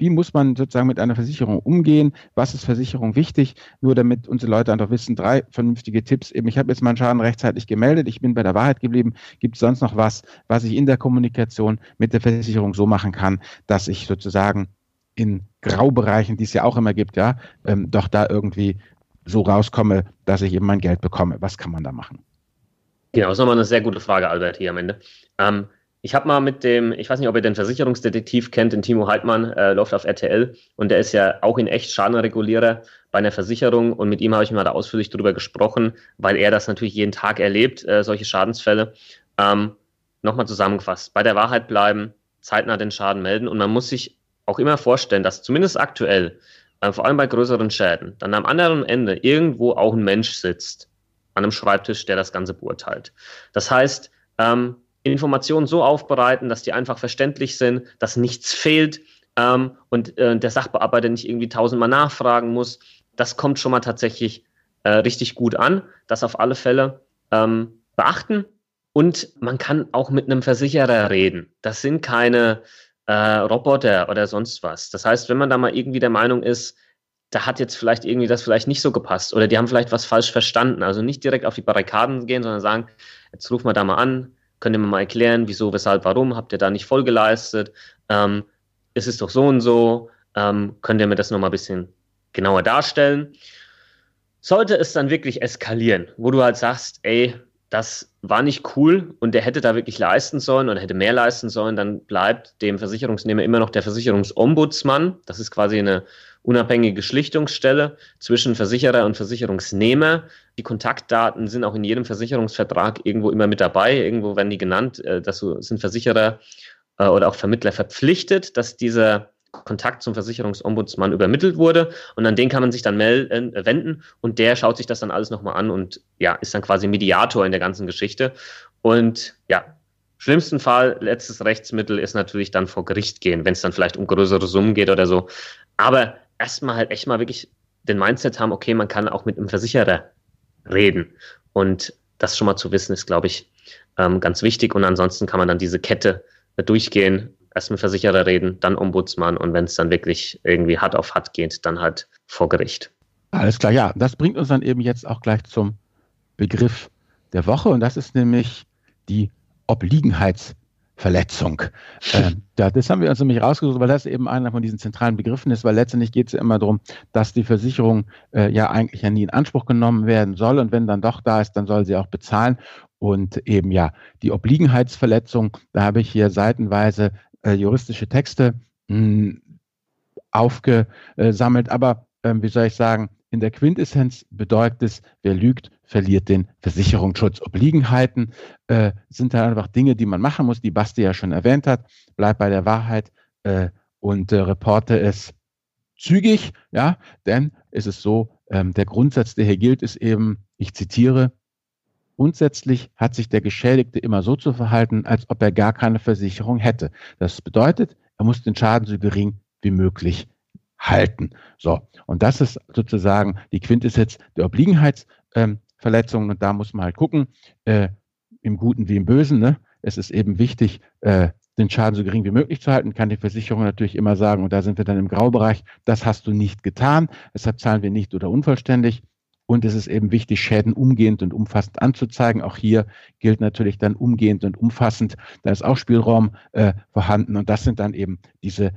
wie muss man sozusagen mit einer Versicherung umgehen? Was ist Versicherung wichtig? Nur damit unsere Leute einfach wissen, drei vernünftige Tipps. Eben, ich habe jetzt meinen Schaden rechtzeitig gemeldet, ich bin bei der Wahrheit geblieben. Gibt es sonst noch was, was ich in der Kommunikation mit der Versicherung so machen kann, dass ich sozusagen in Graubereichen, die es ja auch immer gibt, ja, ähm, doch da irgendwie so rauskomme, dass ich eben mein Geld bekomme. Was kann man da machen? Genau, das ist nochmal eine sehr gute Frage, Albert, hier am Ende. Ähm, ich habe mal mit dem, ich weiß nicht, ob ihr den Versicherungsdetektiv kennt, den Timo Heidmann, äh, läuft auf RTL und der ist ja auch in echt Schadenregulierer bei einer Versicherung und mit ihm habe ich mal da ausführlich drüber gesprochen, weil er das natürlich jeden Tag erlebt, äh, solche Schadensfälle. Ähm, Nochmal zusammengefasst, bei der Wahrheit bleiben, zeitnah den Schaden melden und man muss sich auch immer vorstellen, dass zumindest aktuell, äh, vor allem bei größeren Schäden, dann am anderen Ende irgendwo auch ein Mensch sitzt an einem Schreibtisch, der das Ganze beurteilt. Das heißt, ähm, Informationen so aufbereiten, dass die einfach verständlich sind, dass nichts fehlt ähm, und äh, der Sachbearbeiter nicht irgendwie tausendmal nachfragen muss. Das kommt schon mal tatsächlich äh, richtig gut an. Das auf alle Fälle ähm, beachten. Und man kann auch mit einem Versicherer reden. Das sind keine äh, Roboter oder sonst was. Das heißt, wenn man da mal irgendwie der Meinung ist, da hat jetzt vielleicht irgendwie das vielleicht nicht so gepasst oder die haben vielleicht was falsch verstanden. Also nicht direkt auf die Barrikaden gehen, sondern sagen, jetzt rufen wir da mal an, Könnt ihr mir mal erklären, wieso, weshalb, warum? Habt ihr da nicht voll geleistet? Ähm, es ist doch so und so. Ähm, könnt ihr mir das nochmal ein bisschen genauer darstellen? Sollte es dann wirklich eskalieren, wo du halt sagst, ey, das war nicht cool und der hätte da wirklich leisten sollen oder hätte mehr leisten sollen, dann bleibt dem Versicherungsnehmer immer noch der Versicherungsombudsmann. Das ist quasi eine unabhängige Schlichtungsstelle zwischen Versicherer und Versicherungsnehmer. Die Kontaktdaten sind auch in jedem Versicherungsvertrag irgendwo immer mit dabei. Irgendwo werden die genannt. Äh, dass sind Versicherer äh, oder auch Vermittler verpflichtet, dass dieser Kontakt zum Versicherungsombudsmann übermittelt wurde und an den kann man sich dann melden, äh, wenden und der schaut sich das dann alles nochmal an und ja, ist dann quasi Mediator in der ganzen Geschichte. Und ja, schlimmsten Fall, letztes Rechtsmittel ist natürlich dann vor Gericht gehen, wenn es dann vielleicht um größere Summen geht oder so. Aber erstmal halt echt mal wirklich den Mindset haben, okay, man kann auch mit einem Versicherer reden. Und das schon mal zu wissen, ist, glaube ich, ähm, ganz wichtig. Und ansonsten kann man dann diese Kette durchgehen, erst mit Versicherer reden, dann Ombudsmann und wenn es dann wirklich irgendwie hart auf hart geht, dann halt vor Gericht. Alles klar, ja, das bringt uns dann eben jetzt auch gleich zum Begriff der Woche und das ist nämlich die Obliegenheits- Verletzung. Ähm, da, das haben wir uns nämlich rausgesucht, weil das eben einer von diesen zentralen Begriffen ist, weil letztendlich geht es ja immer darum, dass die Versicherung äh, ja eigentlich ja nie in Anspruch genommen werden soll und wenn dann doch da ist, dann soll sie auch bezahlen. Und eben ja, die Obliegenheitsverletzung, da habe ich hier seitenweise äh, juristische Texte mh, hm, aufgesammelt, aber äh, wie soll ich sagen, in der Quintessenz bedeutet es, wer lügt, verliert den Versicherungsschutz. Obliegenheiten äh, sind da einfach Dinge, die man machen muss, die Basti ja schon erwähnt hat. Bleib bei der Wahrheit äh, und äh, reporte es zügig, ja, denn es ist so, ähm, der Grundsatz, der hier gilt, ist eben, ich zitiere, grundsätzlich hat sich der Geschädigte immer so zu verhalten, als ob er gar keine Versicherung hätte. Das bedeutet, er muss den Schaden so gering wie möglich halten. So, und das ist sozusagen die Quintessenz der Obliegenheitsverletzungen. Ähm, und da muss man halt gucken, äh, im Guten wie im Bösen. Ne? Es ist eben wichtig, äh, den Schaden so gering wie möglich zu halten, kann die Versicherung natürlich immer sagen, und da sind wir dann im Graubereich, das hast du nicht getan, deshalb zahlen wir nicht oder unvollständig. Und es ist eben wichtig, Schäden umgehend und umfassend anzuzeigen. Auch hier gilt natürlich dann umgehend und umfassend. Da ist auch Spielraum äh, vorhanden. Und das sind dann eben diese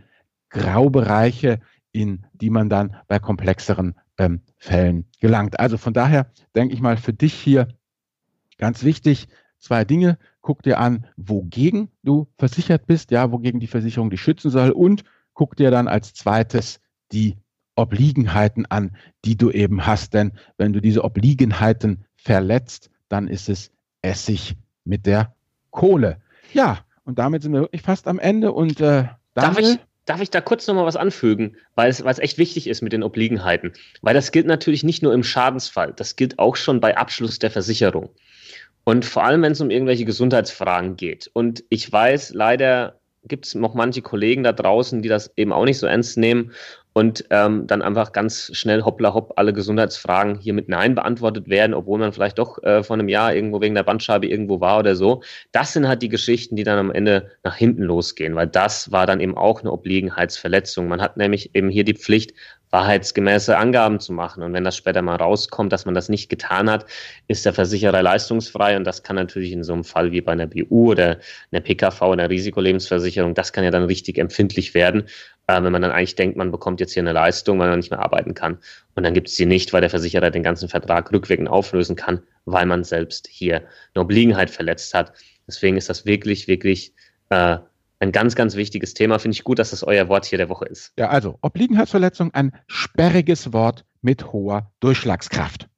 Graubereiche, in die man dann bei komplexeren ähm, Fällen gelangt. Also von daher denke ich mal für dich hier ganz wichtig, zwei Dinge. Guck dir an, wogegen du versichert bist, ja, wogegen die Versicherung dich schützen soll und guck dir dann als zweites die Obliegenheiten an, die du eben hast. Denn wenn du diese Obliegenheiten verletzt, dann ist es Essig mit der Kohle. Ja, und damit sind wir wirklich fast am Ende und äh, Darf ich, Darf ich da kurz nochmal was anfügen, weil es, weil es echt wichtig ist mit den Obliegenheiten? Weil das gilt natürlich nicht nur im Schadensfall, das gilt auch schon bei Abschluss der Versicherung. Und vor allem, wenn es um irgendwelche Gesundheitsfragen geht. Und ich weiß, leider gibt es noch manche Kollegen da draußen, die das eben auch nicht so ernst nehmen und ähm, dann einfach ganz schnell hoppla hopp alle Gesundheitsfragen hier mit Nein beantwortet werden, obwohl man vielleicht doch äh, vor einem Jahr irgendwo wegen der Bandscheibe irgendwo war oder so. Das sind halt die Geschichten, die dann am Ende nach hinten losgehen, weil das war dann eben auch eine Obliegenheitsverletzung. Man hat nämlich eben hier die Pflicht, wahrheitsgemäße Angaben zu machen. Und wenn das später mal rauskommt, dass man das nicht getan hat, ist der Versicherer leistungsfrei. Und das kann natürlich in so einem Fall wie bei einer BU oder einer PKV, einer Risikolebensversicherung, das kann ja dann richtig empfindlich werden. Äh, wenn man dann eigentlich denkt, man bekommt jetzt hier eine Leistung, weil man nicht mehr arbeiten kann. Und dann gibt es sie nicht, weil der Versicherer den ganzen Vertrag rückwirkend auflösen kann, weil man selbst hier eine Obliegenheit verletzt hat. Deswegen ist das wirklich, wirklich äh, ein ganz, ganz wichtiges Thema. Finde ich gut, dass das euer Wort hier der Woche ist. Ja, also Obliegenheitsverletzung, ein sperriges Wort mit hoher Durchschlagskraft.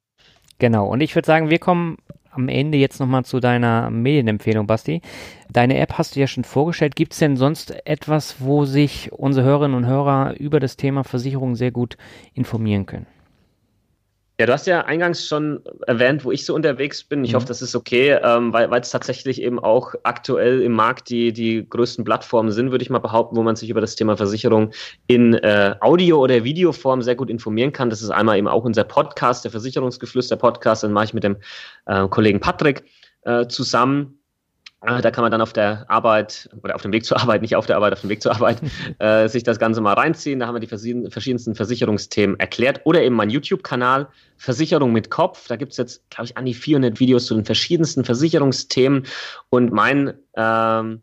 Genau, und ich würde sagen, wir kommen am Ende jetzt nochmal zu deiner Medienempfehlung, Basti. Deine App hast du ja schon vorgestellt. Gibt es denn sonst etwas, wo sich unsere Hörerinnen und Hörer über das Thema Versicherung sehr gut informieren können? Ja, du hast ja eingangs schon erwähnt, wo ich so unterwegs bin. Ich mhm. hoffe, das ist okay, ähm, weil es tatsächlich eben auch aktuell im Markt die, die größten Plattformen sind, würde ich mal behaupten, wo man sich über das Thema Versicherung in äh, Audio- oder Videoform sehr gut informieren kann. Das ist einmal eben auch unser Podcast, der Versicherungsgeflüster-Podcast, den mache ich mit dem äh, Kollegen Patrick äh, zusammen. Äh, da kann man dann auf der Arbeit oder auf dem Weg zur Arbeit, nicht auf der Arbeit, auf dem Weg zur Arbeit, äh, sich das Ganze mal reinziehen. Da haben wir die verschiedensten Versicherungsthemen erklärt. Oder eben mein YouTube-Kanal Versicherung mit Kopf. Da gibt es jetzt, glaube ich, an die 400 Videos zu den verschiedensten Versicherungsthemen. Und mein, ähm,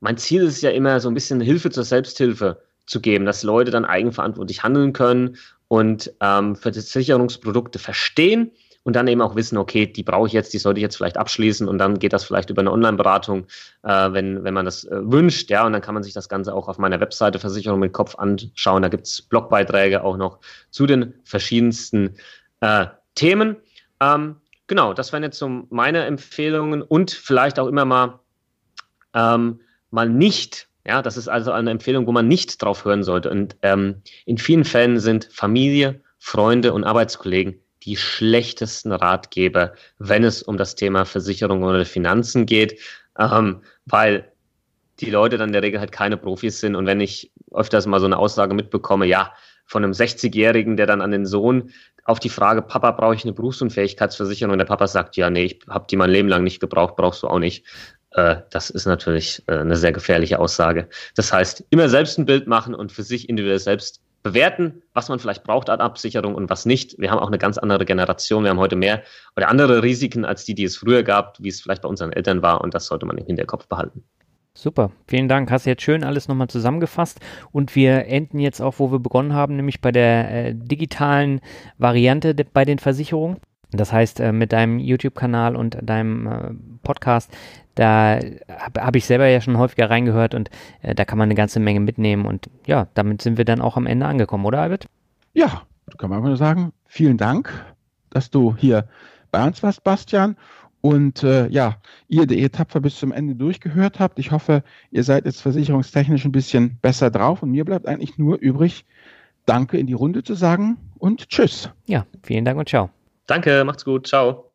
mein Ziel ist ja immer, so ein bisschen Hilfe zur Selbsthilfe zu geben, dass Leute dann eigenverantwortlich handeln können und ähm, Versicherungsprodukte verstehen und dann eben auch wissen, okay, die brauche ich jetzt, die sollte ich jetzt vielleicht abschließen und dann geht das vielleicht über eine Online-Beratung, äh, wenn, wenn man das äh, wünscht, ja, und dann kann man sich das Ganze auch auf meiner Webseite Versicherung mit Kopf anschauen. Da gibt es Blogbeiträge auch noch zu den verschiedensten äh, Themen. Ähm, genau, das wären jetzt so meine Empfehlungen und vielleicht auch immer mal, ähm, mal nicht ja, das ist also eine Empfehlung, wo man nicht drauf hören sollte. Und ähm, in vielen Fällen sind Familie, Freunde und Arbeitskollegen die schlechtesten Ratgeber, wenn es um das Thema Versicherung oder Finanzen geht, ähm, weil die Leute dann in der Regel halt keine Profis sind. Und wenn ich öfters mal so eine Aussage mitbekomme, ja, von einem 60-Jährigen, der dann an den Sohn auf die Frage, Papa, brauche ich eine Berufsunfähigkeitsversicherung? Und der Papa sagt, ja, nee, ich habe die mein Leben lang nicht gebraucht, brauchst du auch nicht. Äh, das ist natürlich äh, eine sehr gefährliche Aussage. Das heißt, immer selbst ein Bild machen und für sich individuell selbst bewerten, was man vielleicht braucht an Absicherung und was nicht. Wir haben auch eine ganz andere Generation. Wir haben heute mehr oder andere Risiken als die, die es früher gab, wie es vielleicht bei unseren Eltern war. Und das sollte man im Hinterkopf behalten. Super, vielen Dank. Hast jetzt schön alles nochmal zusammengefasst. Und wir enden jetzt auch, wo wir begonnen haben, nämlich bei der äh, digitalen Variante de bei den Versicherungen. Das heißt, äh, mit deinem YouTube-Kanal und deinem äh, Podcast, da habe hab ich selber ja schon häufiger reingehört und äh, da kann man eine ganze Menge mitnehmen. Und ja, damit sind wir dann auch am Ende angekommen, oder Albert? Ja, kann man nur sagen, vielen Dank, dass du hier bei uns warst, Bastian. Und äh, ja, ihr, die ihr tapfer bis zum Ende durchgehört habt. Ich hoffe, ihr seid jetzt versicherungstechnisch ein bisschen besser drauf. Und mir bleibt eigentlich nur übrig, Danke in die Runde zu sagen und Tschüss. Ja, vielen Dank und ciao. Danke, macht's gut. Ciao.